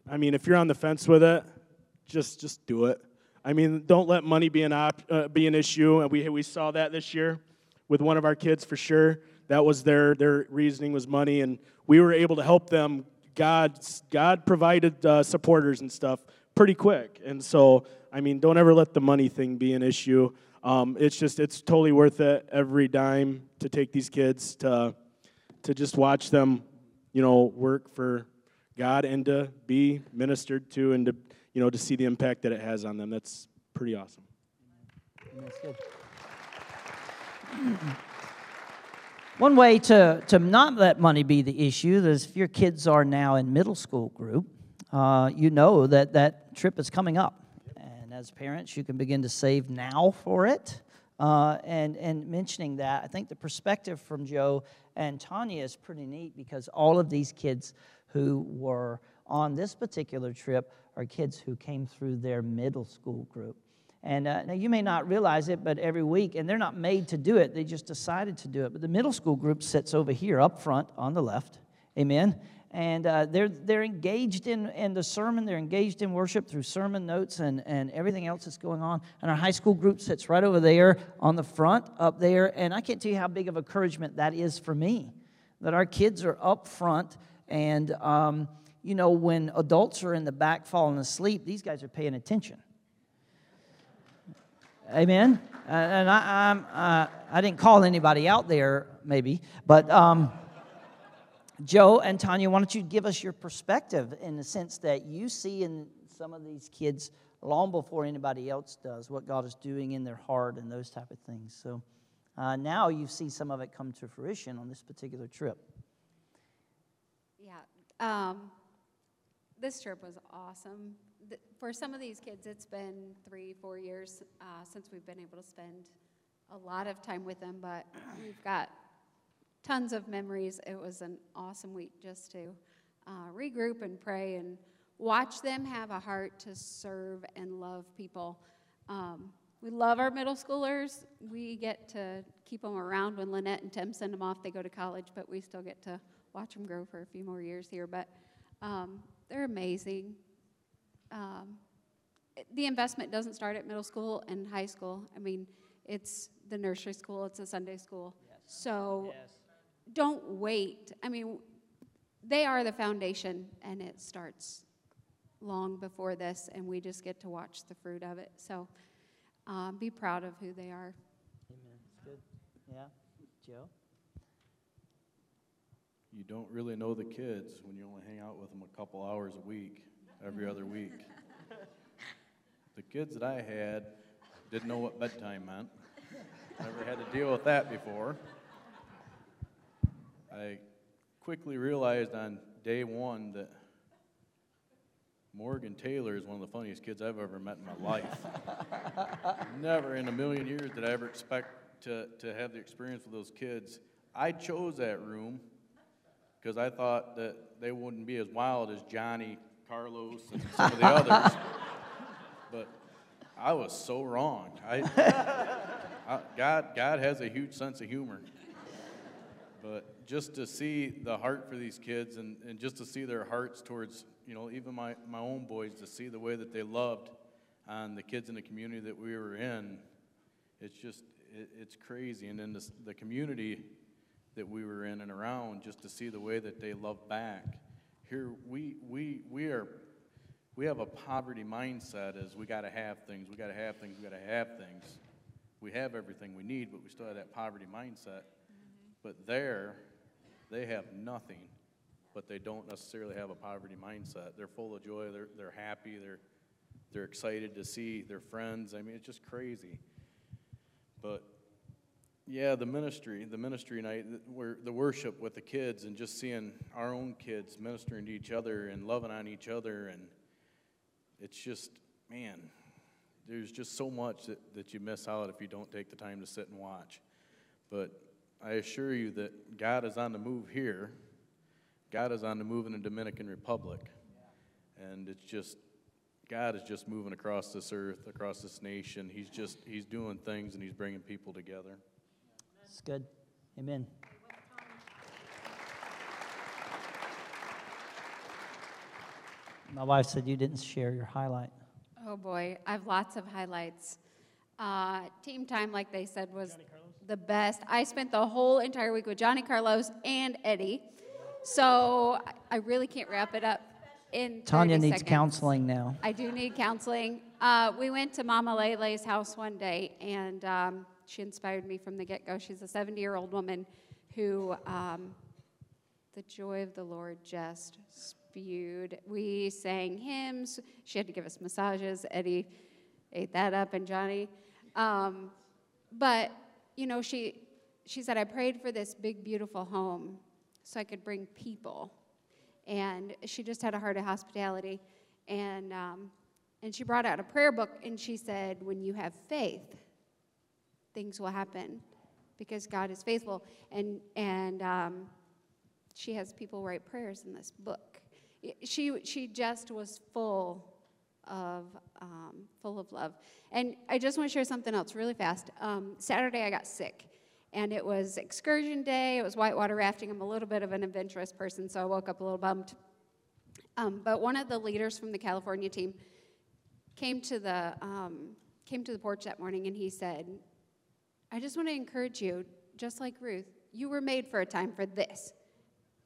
I mean, if you're on the fence with it, just just do it. I mean, don't let money be an op, uh, be an issue, and we we saw that this year with one of our kids for sure. That was their their reasoning was money, and we were able to help them. God God provided uh, supporters and stuff pretty quick, and so I mean, don't ever let the money thing be an issue. Um, it's just it's totally worth it every dime to take these kids to to just watch them, you know, work for God and to be ministered to and to, you know, to see the impact that it has on them. That's pretty awesome. One way to, to not let money be the issue is if your kids are now in middle school group, uh, you know that that trip is coming up. And as parents, you can begin to save now for it. Uh, and, and mentioning that, I think the perspective from Joe and Tanya is pretty neat because all of these kids who were on this particular trip are kids who came through their middle school group. And uh, now you may not realize it, but every week, and they're not made to do it, they just decided to do it. But the middle school group sits over here up front on the left. Amen. And uh, they're, they're engaged in, in the sermon, they're engaged in worship through sermon notes and, and everything else that's going on. And our high school group sits right over there on the front, up there. And I can't tell you how big of encouragement that is for me that our kids are up front. And, um, you know, when adults are in the back falling asleep, these guys are paying attention. Amen. And I, I'm, uh, I didn't call anybody out there, maybe, but um, Joe and Tanya, why don't you give us your perspective in the sense that you see in some of these kids long before anybody else does what God is doing in their heart and those type of things. So uh, now you see some of it come to fruition on this particular trip. Yeah. Um, this trip was awesome for some of these kids, it's been three, four years uh, since we've been able to spend a lot of time with them, but we've got tons of memories. It was an awesome week just to uh, regroup and pray and watch them have a heart to serve and love people. Um, we love our middle schoolers. We get to keep them around when Lynette and Tim send them off. They go to college, but we still get to watch them grow for a few more years here. But um, they're amazing um, the investment doesn't start at middle school and high school. I mean, it's the nursery school, it's a Sunday school. Yes. So yes. don't wait. I mean, they are the foundation, and it starts long before this, and we just get to watch the fruit of it. So um, be proud of who they are. Amen. Good. Yeah. Joe? You don't really know the kids when you only hang out with them a couple hours a week every other week. The kids that I had didn't know what bedtime meant. Never had to deal with that before. I quickly realized on day one that Morgan Taylor is one of the funniest kids I've ever met in my life. Never in a million years did I ever expect to, to have the experience with those kids. I chose that room because I thought that they wouldn't be as wild as Johnny Carlos and some of the others. But I was so wrong. I, I, God, God has a huge sense of humor. But just to see the heart for these kids and, and just to see their hearts towards, you know, even my, my own boys, to see the way that they loved on the kids in the community that we were in, it's just, it, it's crazy. And then the, community that we were in and around, just to see the way that they love back here, we, we, we are, we have a poverty mindset as we got to have things, we got to have things, we got to have things. We have everything we need, but we still have that poverty mindset. Mm-hmm. But there, they have nothing, but they don't necessarily have a poverty mindset. They're full of joy, they're, they're happy, they're, they're excited to see their friends. I mean, it's just crazy. But yeah, the ministry, the ministry night, the worship with the kids and just seeing our own kids ministering to each other and loving on each other. And it's just, man, there's just so much that, that you miss out if you don't take the time to sit and watch. But I assure you that God is on the move here. God is on the move in the Dominican Republic. And it's just, God is just moving across this earth, across this nation. He's just, he's doing things and he's bringing people together. It's good. Amen. My wife said you didn't share your highlight. Oh boy, I have lots of highlights. Uh, team time, like they said, was the best. I spent the whole entire week with Johnny Carlos and Eddie, so I- I really can't wrap it up in Tanya needs seconds. counseling now. I do need counseling. Uh, we went to Mama Lele's house one day, and um, she inspired me from the get go. She's a 70 year old woman who um, the joy of the Lord just spewed. We sang hymns. She had to give us massages. Eddie ate that up, and Johnny. Um, but you know, she she said, "I prayed for this big, beautiful home, so I could bring people." And she just had a heart of hospitality, and um, and she brought out a prayer book, and she said, "When you have faith, things will happen, because God is faithful." And and um, she has people write prayers in this book. She she just was full of um, full of love. And I just want to share something else really fast. Um, Saturday I got sick, and it was excursion day. It was whitewater rafting. I'm a little bit of an adventurous person, so I woke up a little bummed. Um, but one of the leaders from the California team came to the um, came to the porch that morning, and he said, "I just want to encourage you, just like Ruth. You were made for a time for this.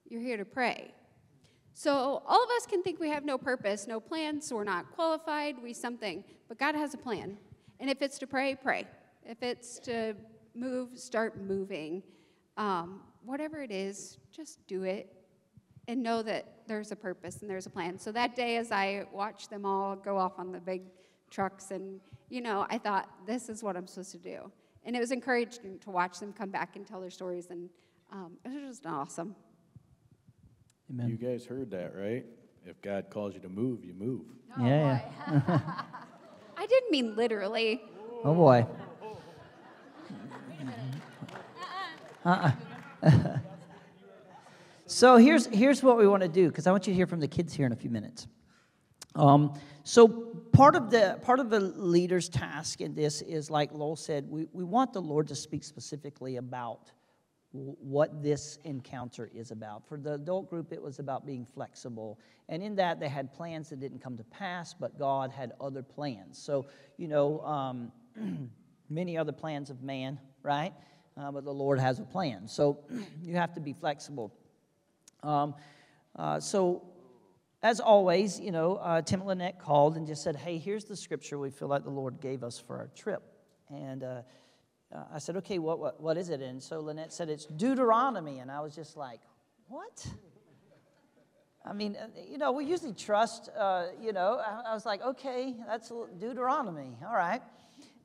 You're here to pray." So all of us can think we have no purpose, no plans, we're not qualified, we something, but God has a plan. And if it's to pray, pray. If it's to move, start moving. Um, whatever it is, just do it and know that there's a purpose and there's a plan. So that day, as I watched them all go off on the big trucks, and you know, I thought, this is what I'm supposed to do. And it was encouraging to watch them come back and tell their stories, and um, it was just awesome. Amen. You guys heard that, right? If God calls you to move, you move. yeah. yeah. I didn't mean literally. Oh boy. Uh-uh. so here's here's what we want to do because I want you to hear from the kids here in a few minutes. Um, so part of the part of the leader's task in this is like Lowell said, we, we want the Lord to speak specifically about what this encounter is about. For the adult group, it was about being flexible. And in that, they had plans that didn't come to pass, but God had other plans. So, you know, um, many other plans of man, right? Uh, but the Lord has a plan. So you have to be flexible. Um, uh, so, as always, you know, uh, Tim Lynette called and just said, Hey, here's the scripture we feel like the Lord gave us for our trip. And uh, uh, I said, Okay, what, what, what is it? And so Lynette said, It's Deuteronomy. And I was just like, What? I mean, uh, you know, we usually trust, uh, you know, I, I was like, Okay, that's Deuteronomy. All right.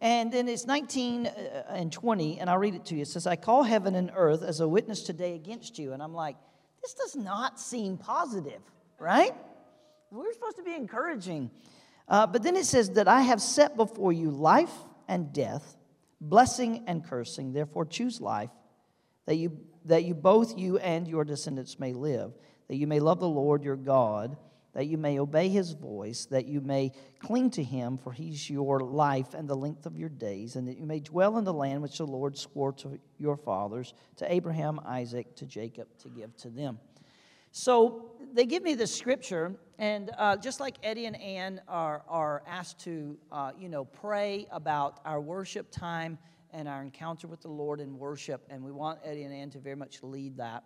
And then it's 19 uh, and 20, and I'll read it to you. It says, I call heaven and earth as a witness today against you. And I'm like, this does not seem positive, right? We're supposed to be encouraging. Uh, but then it says that I have set before you life and death, blessing and cursing. Therefore, choose life, that you, that you both you and your descendants may live, that you may love the Lord your God, that you may obey his voice, that you may cling to him, for he's your life and the length of your days, and that you may dwell in the land which the Lord swore to your fathers, to Abraham, Isaac, to Jacob, to give to them. So they give me this scripture, and uh, just like Eddie and Ann are, are asked to, uh, you know, pray about our worship time and our encounter with the Lord in worship, and we want Eddie and Ann to very much lead that.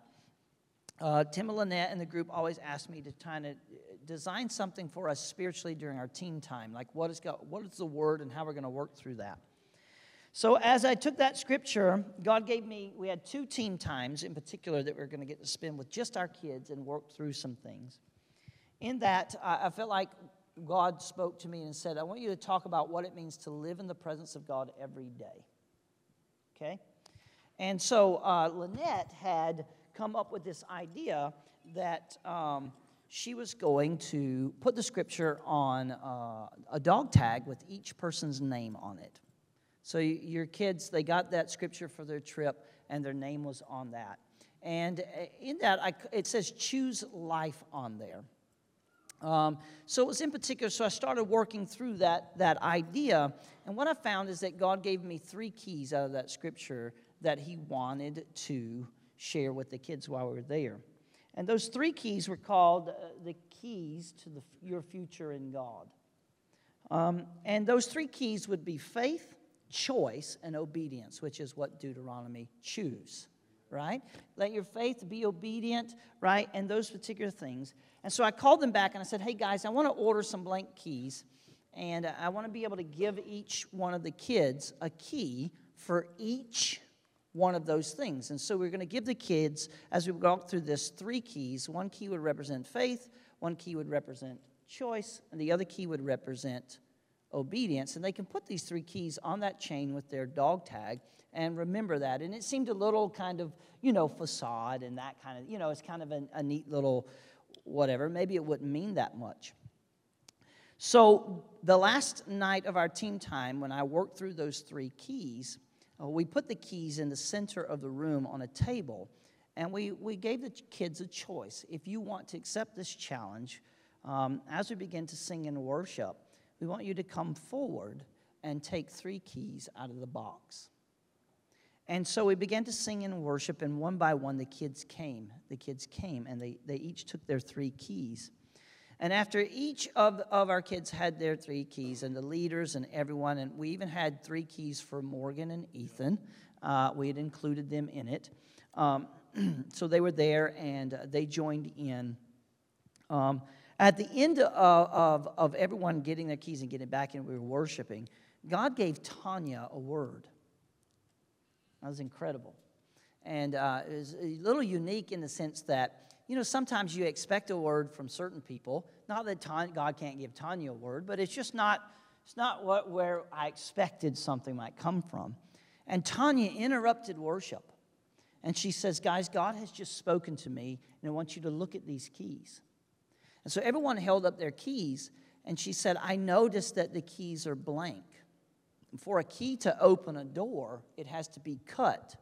Uh, Tim and Lynette and the group always ask me to kind of design something for us spiritually during our team time, like what is, God, what is the word and how we're going to work through that. So as I took that scripture, God gave me, we had two team times in particular that we are going to get to spend with just our kids and work through some things. In that, I felt like God spoke to me and said, I want you to talk about what it means to live in the presence of God every day. Okay? And so uh, Lynette had come up with this idea that um, she was going to put the scripture on uh, a dog tag with each person's name on it. So your kids, they got that scripture for their trip, and their name was on that. And uh, in that, I, it says choose life on there. Um, so it was in particular, so I started working through that, that idea. And what I found is that God gave me three keys out of that scripture that He wanted to share with the kids while we were there. And those three keys were called uh, the keys to the, your future in God. Um, and those three keys would be faith, choice, and obedience, which is what Deuteronomy choose, right? Let your faith be obedient, right? And those particular things. And so I called them back and I said, hey guys, I want to order some blank keys. And uh, I want to be able to give each one of the kids a key for each one of those things. And so we're going to give the kids, as we walk through this, three keys. One key would represent faith, one key would represent choice, and the other key would represent obedience. And they can put these three keys on that chain with their dog tag and remember that. And it seemed a little kind of, you know, facade and that kind of, you know, it's kind of a, neat little whatever. Maybe it wouldn't mean that much. So the last night of our team time, when I worked through those three keys, uh, we put the keys in the center of the room on a table, and we, we gave the kids a choice. If you want to accept this challenge, um, as we begin to sing and worship, we want you to come forward and take three keys out of the box. And so we began to sing and worship, and one by one the kids came. The kids came, and they, they each took their three keys. And after each of, of our kids had their three keys, and the leaders and everyone, and we even had three keys for Morgan and Ethan, uh, we had included them in it. Um, so they were there and uh, they joined in. Um, at the end of, of, of everyone getting their keys and getting back and we were worshiping, God gave Tanya a word. That was incredible. And uh, it was a little unique in the sense that you know, sometimes you expect a word from certain people. Not that God can't give Tanya a word, but it's just not, it's not what, where I expected something might come from. And Tanya interrupted worship. And she says, Guys, God has just spoken to me, and I want you to look at these keys. And so everyone held up their keys, and she said, I noticed that the keys are blank. For a key to open a door, it has to be cut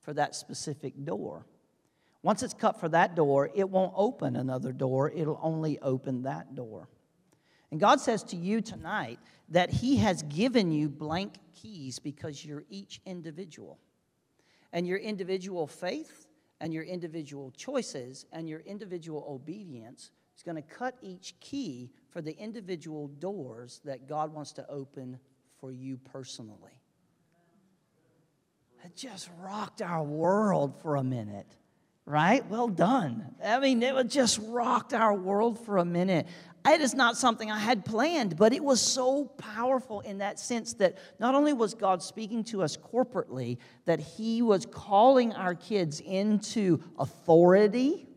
for that specific door. Once it's cut for that door, it won't open another door, it'll only open that door. And God says to you tonight that He has given you blank keys because you're each individual. And your individual faith and your individual choices and your individual obedience is going to cut each key for the individual doors that God wants to open for you personally. It just rocked our world for a minute right? Well done. I mean, it just rocked our world for a minute. It is not something I had planned, but it was so powerful in that sense that not only was God speaking to us corporately, that He was calling our kids into authority.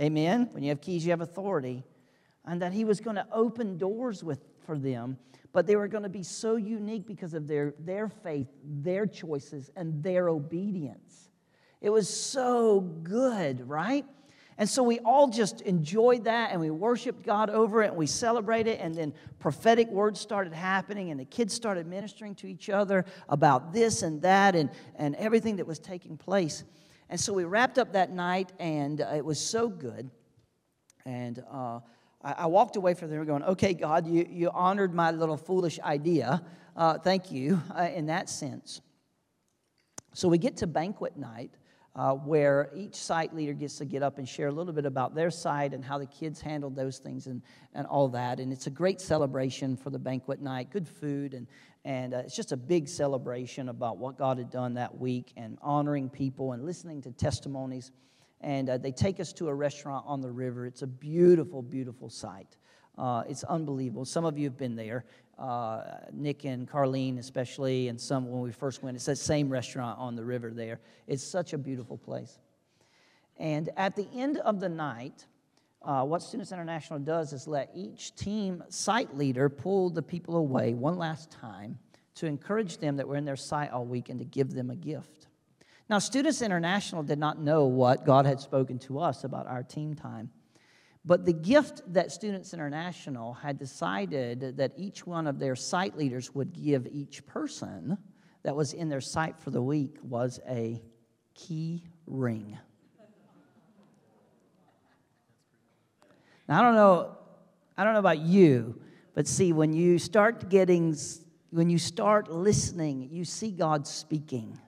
Amen. When you have keys, you have authority. And that He was going to open doors with, for them, but they were going to be so unique because of their, their faith, their choices, and their obedience. It was so good, right? And so we all just enjoyed that and we worshiped God over it and we celebrated. And then prophetic words started happening and the kids started ministering to each other about this and that and, and everything that was taking place. And so we wrapped up that night and uh, it was so good. And uh, I, I, walked away from there going, okay, God, you, you honored my little foolish idea. Uh, thank you uh, in that sense. So we get to banquet night uh, where each site leader gets to get up and share a little bit about their site and how the kids handled those things and, and all that. And it's a great celebration for the banquet night, good food, and, and uh, it's just a big celebration about what God had done that week and honoring people and listening to testimonies. And uh, they take us to a restaurant on the river. It's a beautiful, beautiful sight. Uh, it's unbelievable. Some of you have been there uh, Nick and Carlene, especially, and some when we first went. It's that same restaurant on the river there. It's such a beautiful place. And at the end of the night, uh, what Students International does is let each team site leader pull the people away one last time to encourage them that we're in their site all week and to give them a gift. Now, Students International did not know what God had spoken to us about our team time. But the gift that Students International had decided that each one of their site leaders would give each person that was in their site for the week was a key ring. Now, I don't know I don't know about you, but see, when you start getting, when you start listening, you see God speaking.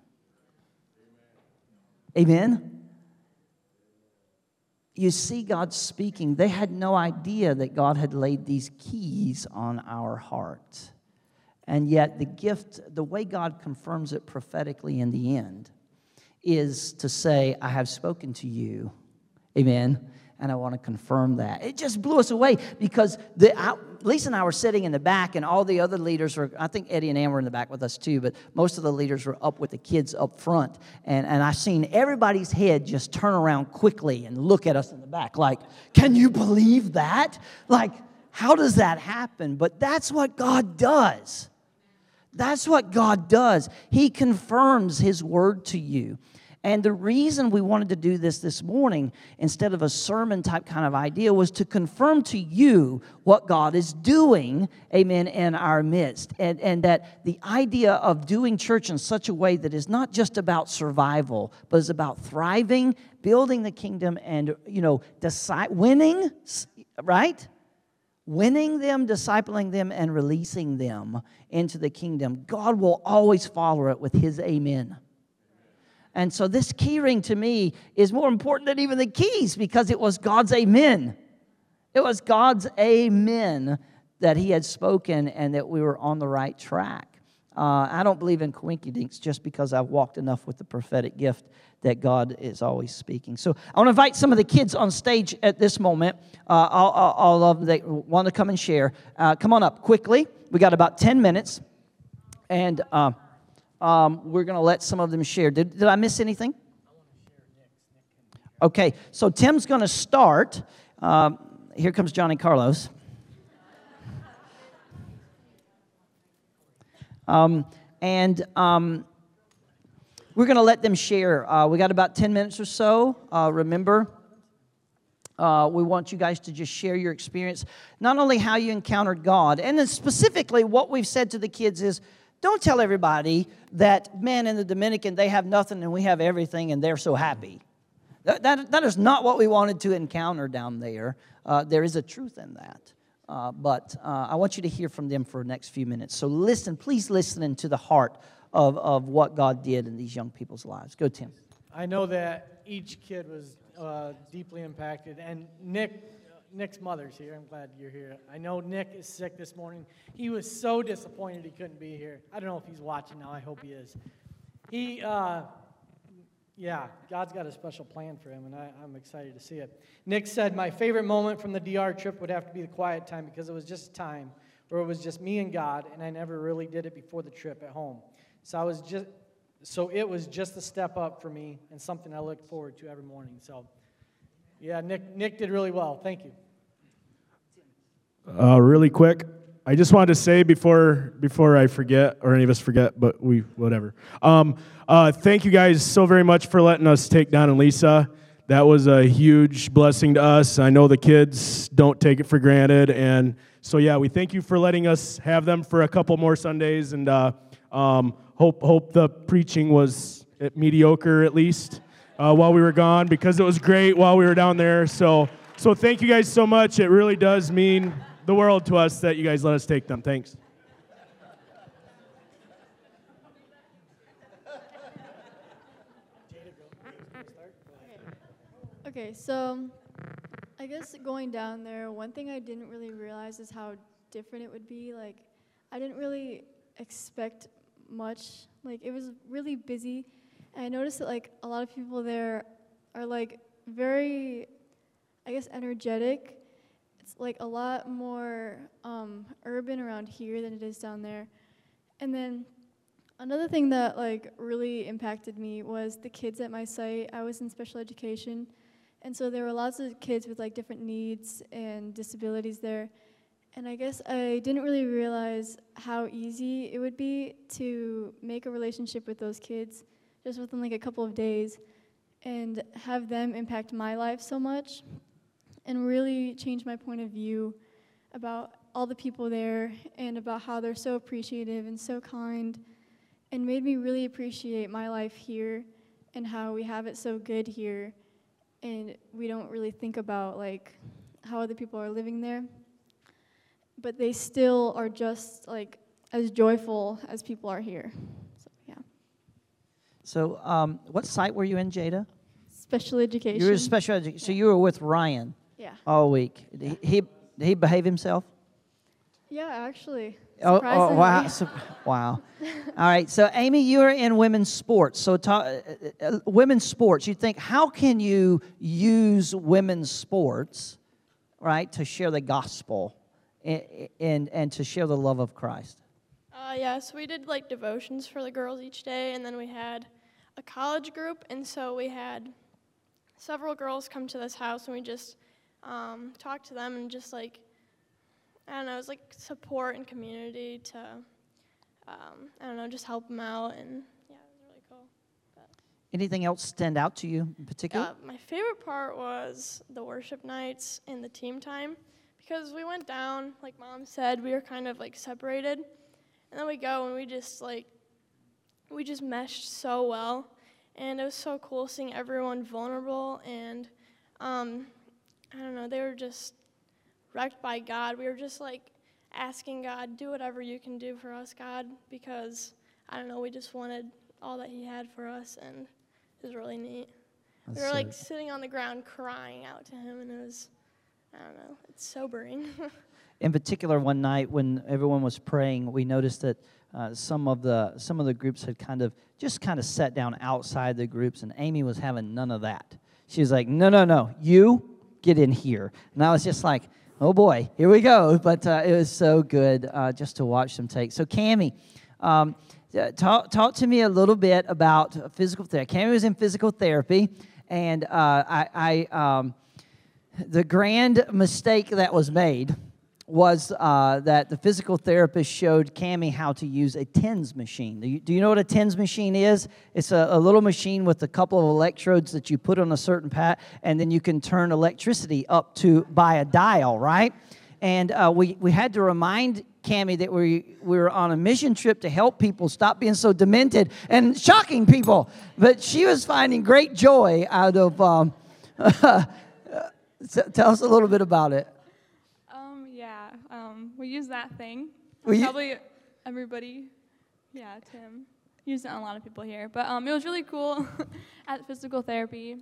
Amen? You see God speaking. They had no idea that God had laid these keys on our heart. And yet, the gift, the way God confirms it prophetically in the end, is to say, I have spoken to you. Amen. And I want to confirm that. It just blew us away because the, I, Lisa and I were sitting in the back, and all the other leaders were, I think Eddie and Ann were in the back with us too, but most of the leaders were up with the kids up front. And, and I seen everybody's head just turn around quickly and look at us in the back, like, can you believe that? Like, how does that happen? But that's what God does. That's what God does. He confirms His word to you. And the reason we wanted to do this this morning, instead of a sermon type kind of idea, was to confirm to you what God is doing, amen, in our midst. And, and that the idea of doing church in such a way that is not just about survival, but is about thriving, building the kingdom, and, you know, decide, winning, right? winning them, discipling them, and releasing them into the kingdom, God will always follow it with His amen. And so this key ring to me is more important than even the keys because it was God's amen. It was God's amen that He had spoken and that we were on the right track. Uh, I don't believe in coinkydinks just because I've walked enough with the prophetic gift that God is always speaking. So I want to invite some of the kids on stage at this moment. Uh, all, all, all, of them that want to come and share. Uh, come on up quickly. We got about 10 minutes. And uh, um, we're going to let some of them share. Did, did I miss anything? Okay, so Tim's going to start. Um, here comes Johnny Carlos. Um, and um, we're going to let them share. Uh, we got about 10 minutes or so. Uh, remember, uh, we want you guys to just share your experience, not only how you encountered God, and then specifically what we've said to the kids is don't tell everybody that, men in the Dominican, they have nothing and we have everything and they're so happy. That, that, that is not what we wanted to encounter down there. Uh, there is a truth in that. Uh, but uh, I want you to hear from them for the next few minutes. So listen, please listen into the heart of, of what God did in these young people's lives. Go, Tim. I know that each kid was uh, deeply impacted, and Nick Nick's mother's here. I'm glad you're here. I know Nick is sick this morning. He was so disappointed he couldn't be here. I don't know if he's watching now. I hope he is. He, uh, yeah, God's got a special plan for him, and I, I'm excited to see it. Nick said, My favorite moment from the DR trip would have to be the quiet time because it was just time where it was just me and God, and I never really did it before the trip at home. So I was just, so it was just a step up for me and something I look forward to every morning. So yeah, Nick, Nick did really well. Thank you. Uh, really quick, I just wanted to say before before I forget, or any of us forget, but we whatever. Um, uh, thank you guys so very much for letting us take Don and Lisa. That was a huge blessing to us. I know the kids don't take it for granted, and so yeah, we thank you for letting us have them for a couple more Sundays, and uh, um, hope hope the preaching was mediocre at least uh, while we were gone because it was great while we were down there. So, so thank you guys so much. It really does mean the world to us that you guys let us take them. Thanks. Okay, so I guess going down there, one thing I didn't really realize is how different it would be. Like, I didn't really expect much. Like, it was really busy and I noticed that like a lot of people there are like very, I guess, energetic. It's like a lot more um, urban around here than it is down there. And then another thing that like really impacted me was the kids at my site. I was in special education, and so there were lots of kids with like different needs and disabilities there. And I guess I didn't really realize how easy it would be to make a relationship with those kids just within like a couple of days and have them impact my life so much and really change my point of view about all the people there and about how they're so appreciative and so kind and made me really appreciate my life here and how we have it so good here and we don't really think about like how other people are living there but they still are just like as joyful as people are here. So, um, what site were you in, Jada? Special education. You were a special education. So you were with Ryan. Yeah. All week. Did he, he did he behave himself? Yeah, actually. Oh, oh wow! So, wow! All right. So, Amy, you are in women's sports. So, ta- uh, uh, women's sports. You think how can you use women's sports, right, to share the gospel, and and, and to share the love of Christ? Uh, yeah, so we did like devotions for the girls each day, and then we had a college group, and so we had several girls come to this house, and we just um, talked to them and just like, I don't know, it was like support and community to, um, I don't know, just help them out, and yeah, it was really cool. Anything else stand out to you in particular? Uh, my favorite part was the worship nights and the team time because we went down, like mom said, we were kind of like separated. And then we go and we just like, we just meshed so well. And it was so cool seeing everyone vulnerable and, um, I don't know, they were just wrecked by God. We were just like asking God, do whatever you can do for us, God, because I don't know, we just wanted all that He had for us. And it was really neat. we were like so- sitting on the ground crying out to him, and it was, I don't know, it's sobering. in particular one night when everyone was praying we noticed that uh, some of the some of the groups had kind of just kind of sat down outside the groups and amy was having none of that. She was like no no no you get in here. And i was just like oh boy here we go. But uh, it was so good uh, just to watch them take. So cami um, talk, talk to me a little bit about physical therapy cami was in physical therapy and uh, i, I um, the grand mistake that was made was uh, that the physical therapist showed Cami how to use a TENS machine. Do you, do you know what a TENS machine is? It's a, a little machine with a couple of electrodes that you put on a certain pat, and then you can turn electricity up to by a dial, right? And uh, we, we had to remind Cami that we, we were on a mission trip to help people stop being so demented and shocking people. But she was finding great joy out of. Um, tell us a little bit about it. Um, we use that thing. Probably everybody, yeah, Tim used it on a lot of people here. But um, it was really cool at physical therapy,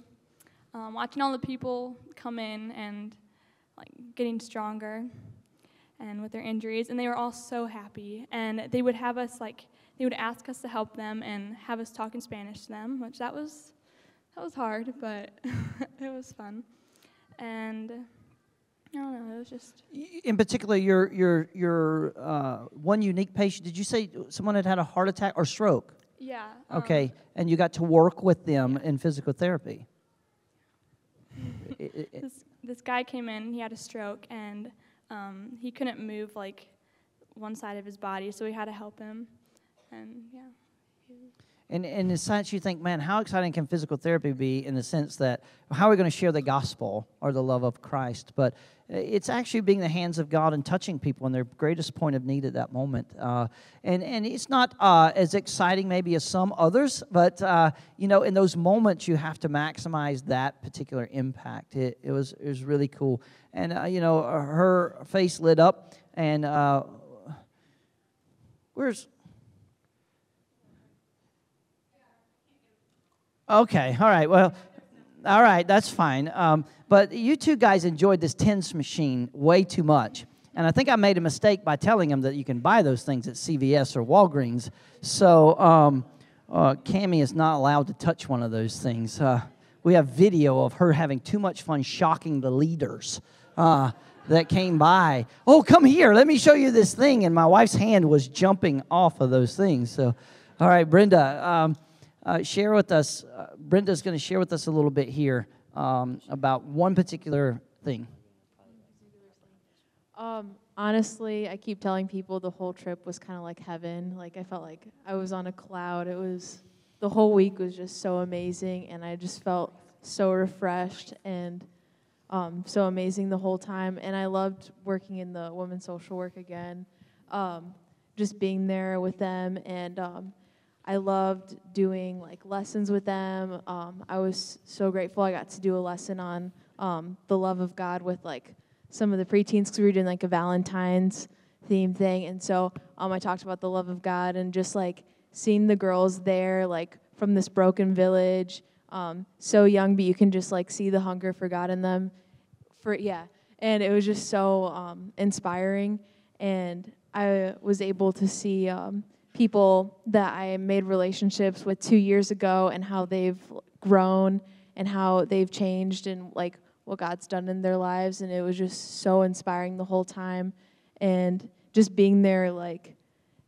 um, watching all the people come in and like getting stronger and with their injuries, and they were all so happy. And they would have us like they would ask us to help them and have us talk in Spanish to them, which that was that was hard, but it was fun. And I don't it was just in particular, your your your uh, one unique patient. Did you say someone had had a heart attack or stroke? yeah. um, Okay, and you got to work with them in physical therapy. This this guy came in. He had a stroke and um, he couldn't move like one side of his body, so we had to help him. And yeah. And in a sense, you think, man, how exciting can physical therapy be in the sense that how are we going to share the gospel or the love of Christ? But it's actually being the hands of God and touching people in their greatest point of need at that moment. Uh, and, and it's not uh, as exciting maybe as some others, but, uh, you know, in those moments, you have to maximize that particular impact. It, it, was, it was really cool. And, uh, you know, her face lit up, and uh, where's Okay, all right. Well, all right, that's fine. Um, but you two guys enjoyed this TENS machine way too much. And I think I made a mistake by telling them that you can buy those things at CVS or Walgreens. So um, uh, Cami is not allowed to touch one of those things. Uh, we have video of her having too much fun shocking the leaders uh, that came by. Oh, come here, let me show you this thing. And my wife's hand was jumping off of those things. So, all right, Brenda. Um, uh, share with us. Uh, Brenda's going to share with us a little bit here um, about one particular thing. Um, honestly, I keep telling people the whole trip was kind of like heaven. Like I felt like I was on a cloud. It was the whole week was just so amazing, and I just felt so refreshed and um, so amazing the whole time. And I loved working in the women's social work again, um, just being there with them and. Um, I loved doing like lessons with them. Um, I was so grateful I got to do a lesson on um, the love of God with like some of the preteens because we were doing like a Valentine's theme thing, and so um, I talked about the love of God and just like seeing the girls there, like from this broken village, um, so young, but you can just like see the hunger for God in them. For yeah, and it was just so um, inspiring, and I was able to see um, people that I made relationships with two years ago and how they've grown and how they've changed and like what God's done in their lives, and it was just so inspiring the whole time, and just being there like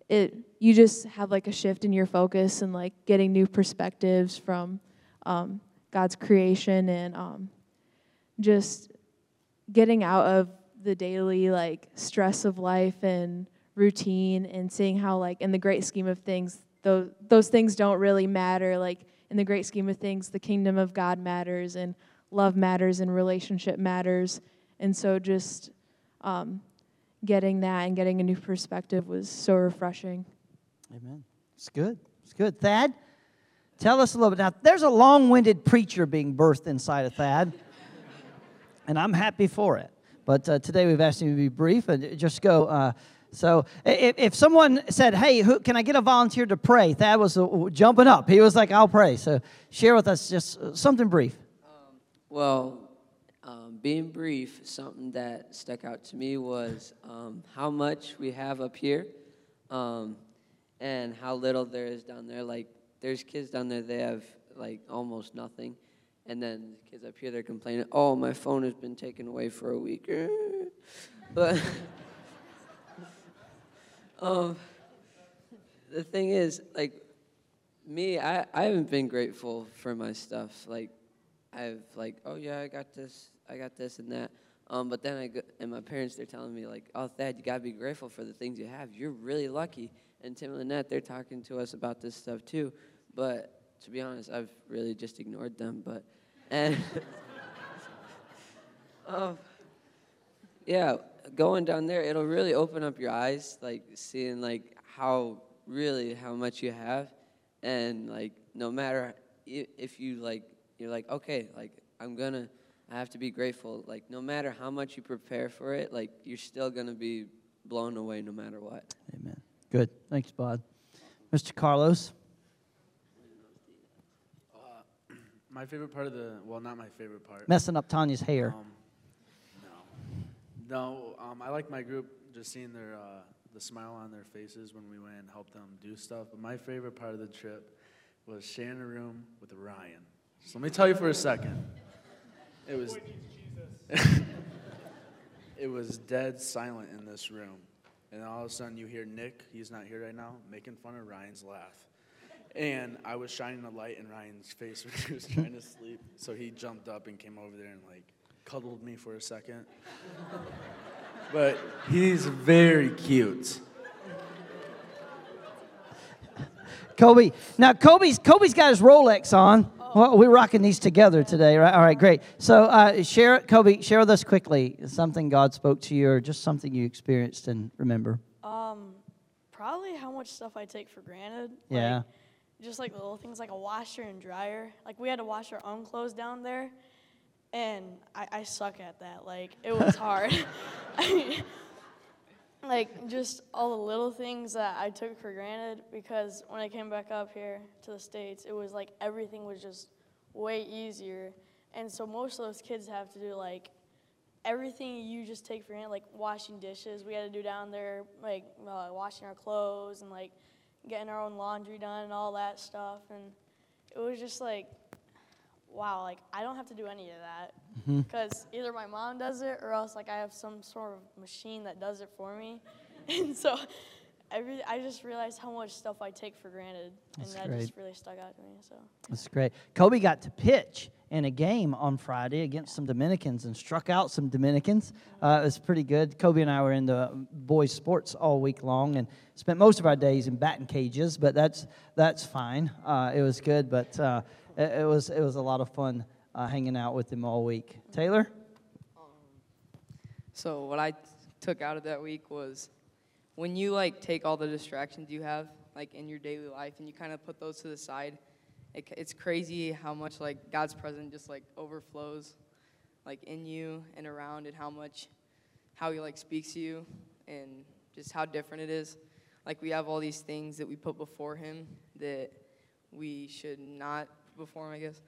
it you just have like a shift in your focus and like getting new perspectives from um, God's creation and um, just getting out of the daily like stress of life and routine and seeing how like in the great scheme of things those those things don't really matter like in the great scheme of things the kingdom of God matters and love matters and relationship matters and so just um, getting that and getting a new perspective was so refreshing. Amen. It's good. It's good. Thad, tell us a little bit. Now, there's a long winded preacher being birthed inside of Thad, and I'm happy for it. But uh, today we've asked him to be brief and just go. Uh, so if, if someone said, Hey, who, can I get a volunteer to pray? Thad was uh, jumping up. He was like, I'll pray. So share with us just uh, something brief. Well, um, being brief, something that stuck out to me was um, how much we have up here um, and how little there is down there. Like, there's kids down there, they have like almost nothing. And then kids up here, they're complaining, oh, my phone has been taken away for a week. but um, the thing is, like, me, I, I haven't been grateful for my stuff. Like, I've like, oh yeah, I got this, I got this and that. Um, but then I go, and my parents, they're telling me like, oh Thad, you gotta be grateful for the things you have. You're really lucky. And Tim and Lynette, they're talking to us about this stuff too. But to be honest, I've really just ignored them. But and um, yeah, going down there, it'll really open up your eyes, like seeing like how really how much you have, and like no matter if you like you're like, okay, like I'm gonna, I have to be grateful. Like no matter how much you prepare for it, like you're still gonna be blown away no matter what. Amen. Good. Thanks, Bod. Mr. Carlos. Uh, my favorite part of the, well, not my favorite part. Messing up Tanya's hair. Um, no. Um, I like my group just seeing their, uh, the smile on their faces when we went and helped them do stuff. But my favorite part of the trip was sharing a room with Ryan. So let me tell you for a second. It was it was dead silent in this room. And all of a sudden you hear Nick, he's not here right now, making fun of Ryan's laugh. And I was shining a light in Ryan's face when he was trying to sleep. So he jumped up and came over there and like cuddled me for a second. but he's very cute. Kobe. Now Kobe's Kobe's got his Rolex on. Well, we're rocking these together today, right? All right, great. So, uh, share, Kobe, share with us quickly something God spoke to you, or just something you experienced and remember. Um, probably how much stuff I take for granted. Yeah. Like, just like little things like a washer and dryer. Like we had to wash our own clothes down there, and I, I suck at that. Like it was hard. like just all the little things that I took for granted because when I came back up here to the states, it was like everything was just way easier. And so most of those kids have to do like everything you just take for granted, like washing dishes. We had to do down there, like uh, washing our clothes and like getting our own laundry done and all that stuff. And it was just like wow, like I don't have to do any of that because mm-hmm. either my mom does it or else like I have some sort of machine that does it for me. and so every I just realized how much stuff I take for granted, That's and that great. just really stuck out to me. So That's great. Kobe got to pitch in a game on Friday against some Dominicans and struck out some Dominicans. Uh, it was pretty good. Kobe and I were in the boys' sports all week long and spent most of our days in batting cages, but that's that's fine. Uh, it was good, but. Uh, it, it was it was a lot of fun uh, hanging out with him all week. Taylor. So what I took out of that week was when you like take all the distractions you have like in your daily life and you kind of put those to the side. It, it's crazy how much like God's presence just like overflows like in you and around and how much how he like speaks to you and just how different it is. Like we have all these things that we put before him that we should not before him, I guess.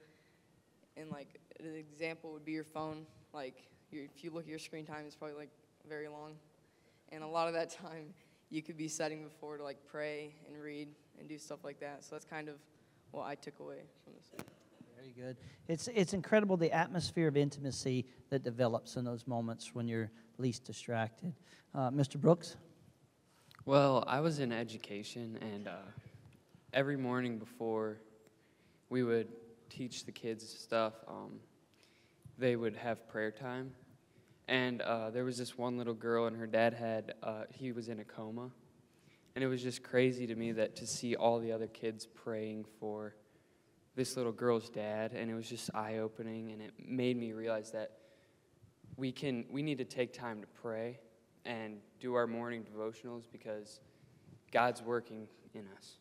And like an example would be your phone. Like your, if you look at your screen time, it's probably like very long, and a lot of that time you could be setting before to like pray and read and do stuff like that. So that's kind of what I took away from this. Very good. It's, it's incredible the atmosphere of intimacy that develops in those moments when you're least distracted. Uh, Mr. Brooks? Well, I was in education, and uh, every morning before we would teach the kids stuff, um, they would have prayer time. And uh, there was this one little girl, and her dad had, uh, he was in a coma. And it was just crazy to me that to see all the other kids praying for this little girl's dad, and it was just eye opening, and it made me realize that we can we need to take time to pray and do our morning devotionals because God's working in us.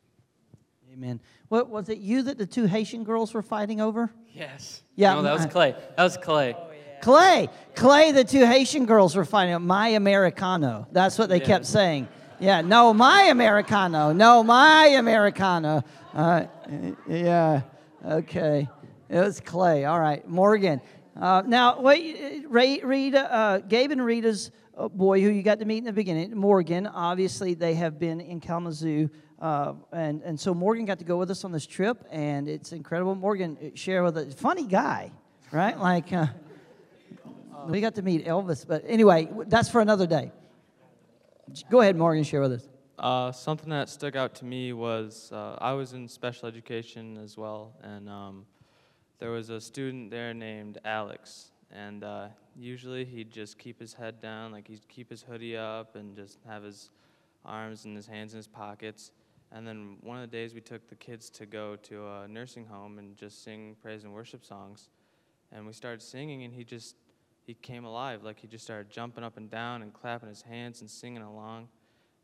Amen. What was it you that the two Haitian girls were fighting over? Yes. Yeah. No, that was Clay. That was Clay. Clay. Clay, the two Haitian girls were fighting. My Americano. That's what they Yeah. kept saying. Yeah, no, my Americano. No, my Americano. Uh, yeah, okay. It was Clay. All right, Morgan. Uh, now, wait, Ray, Rita, uh, Gabe and Rita's uh, boy, who you got to meet in the beginning, Morgan, obviously they have been in Kalamazoo. Uh, and, and so Morgan got to go with us on this trip, and it's incredible. Morgan, uh, share with us, funny guy, right? Like, uh, we got to meet Elvis, but anyway, that's for another day. Go ahead, Morgan, share with us. Uh, something that stuck out to me was uh, I was in special education as well, and um, there was a student there named Alex. And uh, usually he'd just keep his head down, like he'd keep his hoodie up and just have his arms and his hands in his pockets. And then one of the days we took the kids to go to a nursing home and just sing praise and worship songs. And we started singing, and he just he came alive. Like he just started jumping up and down and clapping his hands and singing along.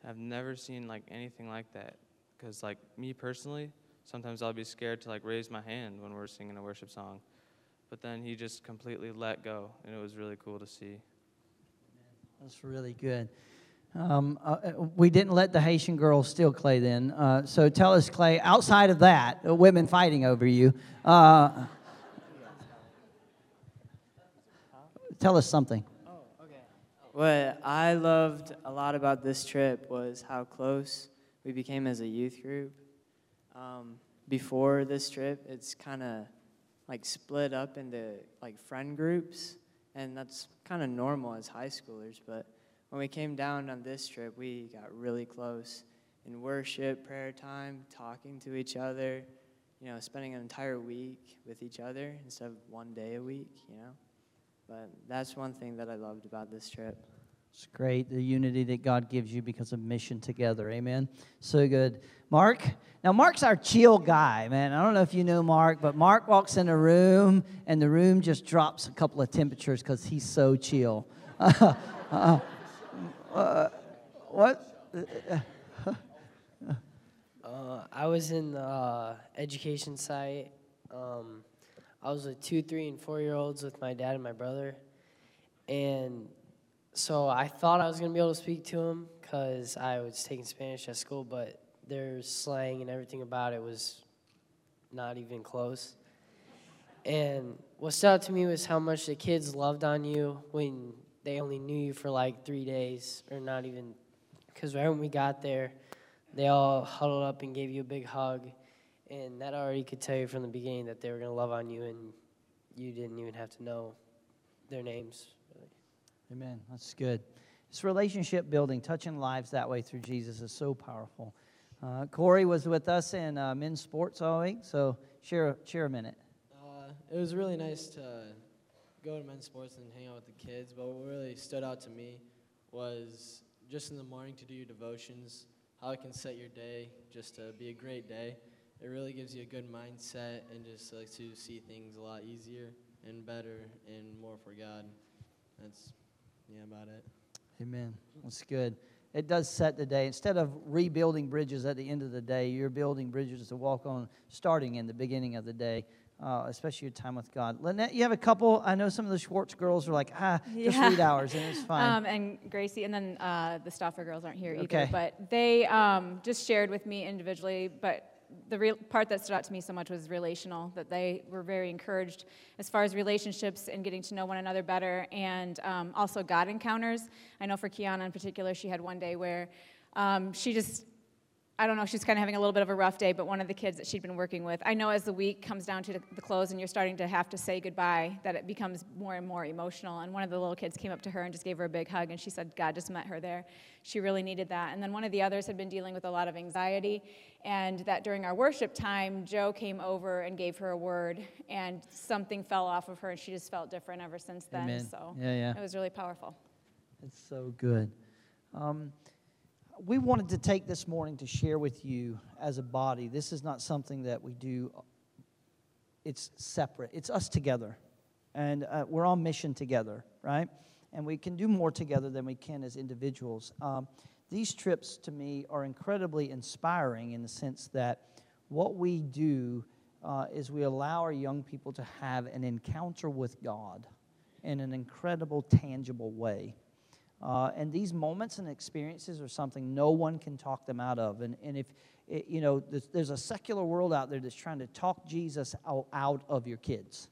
I've never seen like anything like that. Cause like me personally, sometimes I'll be scared to like raise my hand when we're singing a worship song, but then he just completely let go, and it was really cool to see. That's really good. Um, uh, uh, we didn't let the Haitian girls steal Clay then. Uh, so tell us, Clay, outside of that, uh, women fighting over you, uh, tell us something. What I loved a lot about this trip was how close we became as a youth group. Um, before this trip, it's kind of like split up into like friend groups, and that's kind of normal as high schoolers. But when we came down on this trip, we got really close in worship, prayer time, talking to each other, you know, spending an entire week with each other instead of one day a week, you know. But that's one thing that I loved about this trip. It's great, the unity that God gives you because of mission together. Amen. So good. Mark? Now, Mark's our chill guy, man. I don't know if you know Mark, but Mark walks in a room and the room just drops a couple of temperatures because he's so chill. uh, uh, what? Uh, I was in the uh, education site. Um, I was with two, three, and four year olds with my dad and my brother. And so I thought I was going to be able to speak to them because I was taking Spanish at school, but their slang and everything about it was not even close. And what stood out to me was how much the kids loved on you when they only knew you for like three days, or not even, because right when we got there, they all huddled up and gave you a big hug. And that already could tell you from the beginning that they were going to love on you, and you didn't even have to know their names. Amen. That's good. It's relationship building, touching lives that way through Jesus is so powerful. Uh, Corey was with us in uh, men's sports all week, so share, share a minute. Uh, it was really nice to go to men's sports and hang out with the kids, but what really stood out to me was just in the morning to do your devotions, how it can set your day just to be a great day. It really gives you a good mindset and just like to see things a lot easier and better and more for God. That's yeah about it. Amen. That's good. It does set the day. Instead of rebuilding bridges at the end of the day, you're building bridges to walk on starting in the beginning of the day. Uh, especially your time with God. Lynette, you have a couple. I know some of the Schwartz girls are like, ah, just Yeah. read ours, and it's fine. Um, and Gracie, and then uh, the Stauffer girls aren't here either. Okay. But they um, just shared with me individually. But the real part that stood out to me so much was relational. That they were very encouraged as far as relationships and getting to know one another better, and um, also God encounters. I know for Kiana in particular, she had one day where um, she just I don't know, she's kind of having a little bit of a rough day, but one of the kids that she'd been working with, I know as the week comes down to the, close and you're starting to have to say goodbye, that it becomes more and more emotional. And one of the little kids came up to her and just gave her a big hug, and she said, God just met her there. She really needed that. And then one of the others had been dealing with a lot of anxiety, and that during our worship time, Joe came over and gave her a word, and something fell off of her, and she just felt different ever since then. Amen. So Yeah, yeah. it was really powerful. It's so good. Um, we wanted to take this morning to share with you as a body. This is not something that we do, it's separate. It's us together. And uh, we're on mission together, right? And we can do more together than we can as individuals. Um, these trips to me are incredibly inspiring in the sense that what we do uh, is we allow our young people to have an encounter with God in an incredible, tangible way. Uh, and these moments and experiences are something no one can talk them out of. And, and if, it, you know, there's, there's a secular world out there that's trying to talk Jesus out, out of your kids.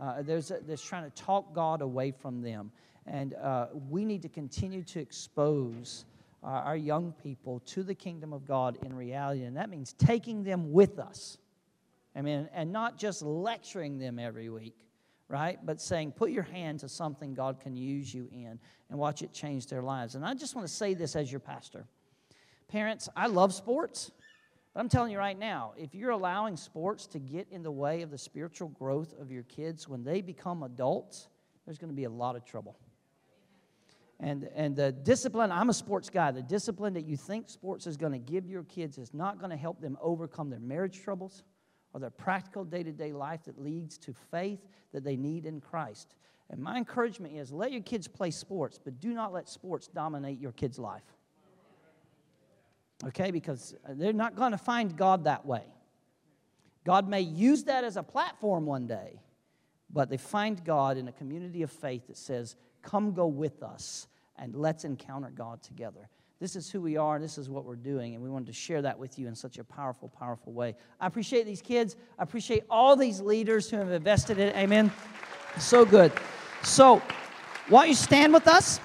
Uh, there's, a, there's trying to talk God away from them. And uh, we need to continue to expose uh, our young people to the kingdom of God in reality. And that means taking them with us. I mean, and not just lecturing them every week, right? But saying, put your hand to something God can use you in and watch it change their lives. And I just want to say this as your pastor. Parents, I love sports, but I'm telling you right now, if you're allowing sports to get in the way of the spiritual growth of your kids when they become adults, there's going to be a lot of trouble. And, and the discipline, I'm a sports guy, the discipline that you think sports is going to give your kids is not going to help them overcome their marriage troubles or their practical day to day life that leads to faith that they need in Christ. And my encouragement is let your kids play sports, but do not let sports dominate your kids' life. Okay? Because they're not going to find God that way. God may use that as a platform one day, but they find God in a community of faith that says, Come go with us and let's encounter God together. This is who we are, and this is what we're doing, and we wanted to share that with you in such a powerful, powerful way. I appreciate these kids. I appreciate all these leaders who have invested in it. Amen. So good. So, why don't you stand with us?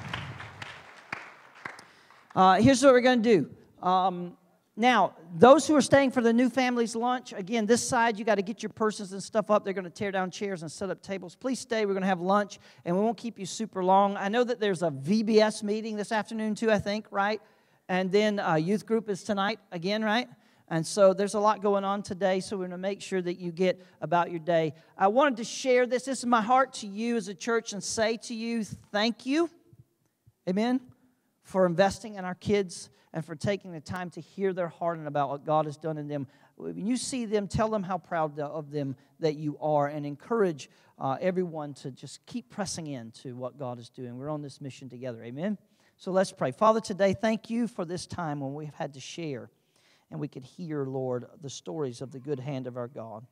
Uh, here's what we're going to do. Um, now, those who are staying for the new family's lunch, again, this side, you got to get your purses and stuff up. They're going to tear down chairs and set up tables. Please stay. We're going to have lunch, and we won't keep you super long. I know that there's a VBS meeting this afternoon, too, I think, right? And then uh, youth group is tonight again, right? And so there's a lot going on today, so we're going to make sure that you get about your day. I wanted to share this. This is my heart to you as a church and say to you, thank you, amen, for investing in our kids and for taking the time to hear their heart and about what God has done in them. When you see them, tell them how proud of them that you are and encourage uh, everyone to just keep pressing into what God is doing. We're on this mission together, amen? So let's pray. Father, today, thank you for this time when we've had to share and we could hear, Lord, the stories of the good hand of our God.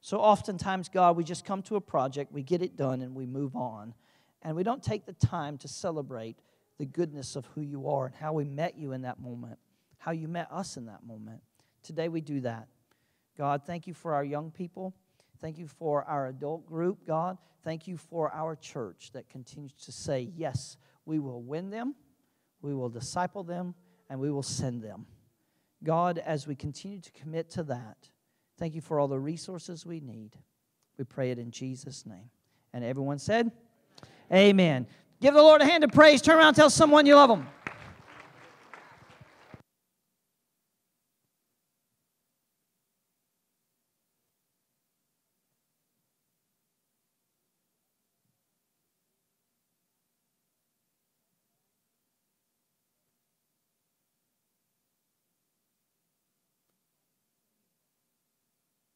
So oftentimes, God, we just come to a project, we get it done, and we move on. And we don't take the time to celebrate the goodness of who you are and how we met you in that moment, how you met us in that moment. Today, we do that. God, thank you for our young people. Thank you for our adult group, God. Thank you for our church that continues to say, yes, we will win them, we will disciple them, and we will send them. God, as we continue to commit to that, thank you for all the resources we need. We pray it in Jesus' name. And everyone said, Amen. Give the Lord a hand of praise. Turn around tell someone you love them.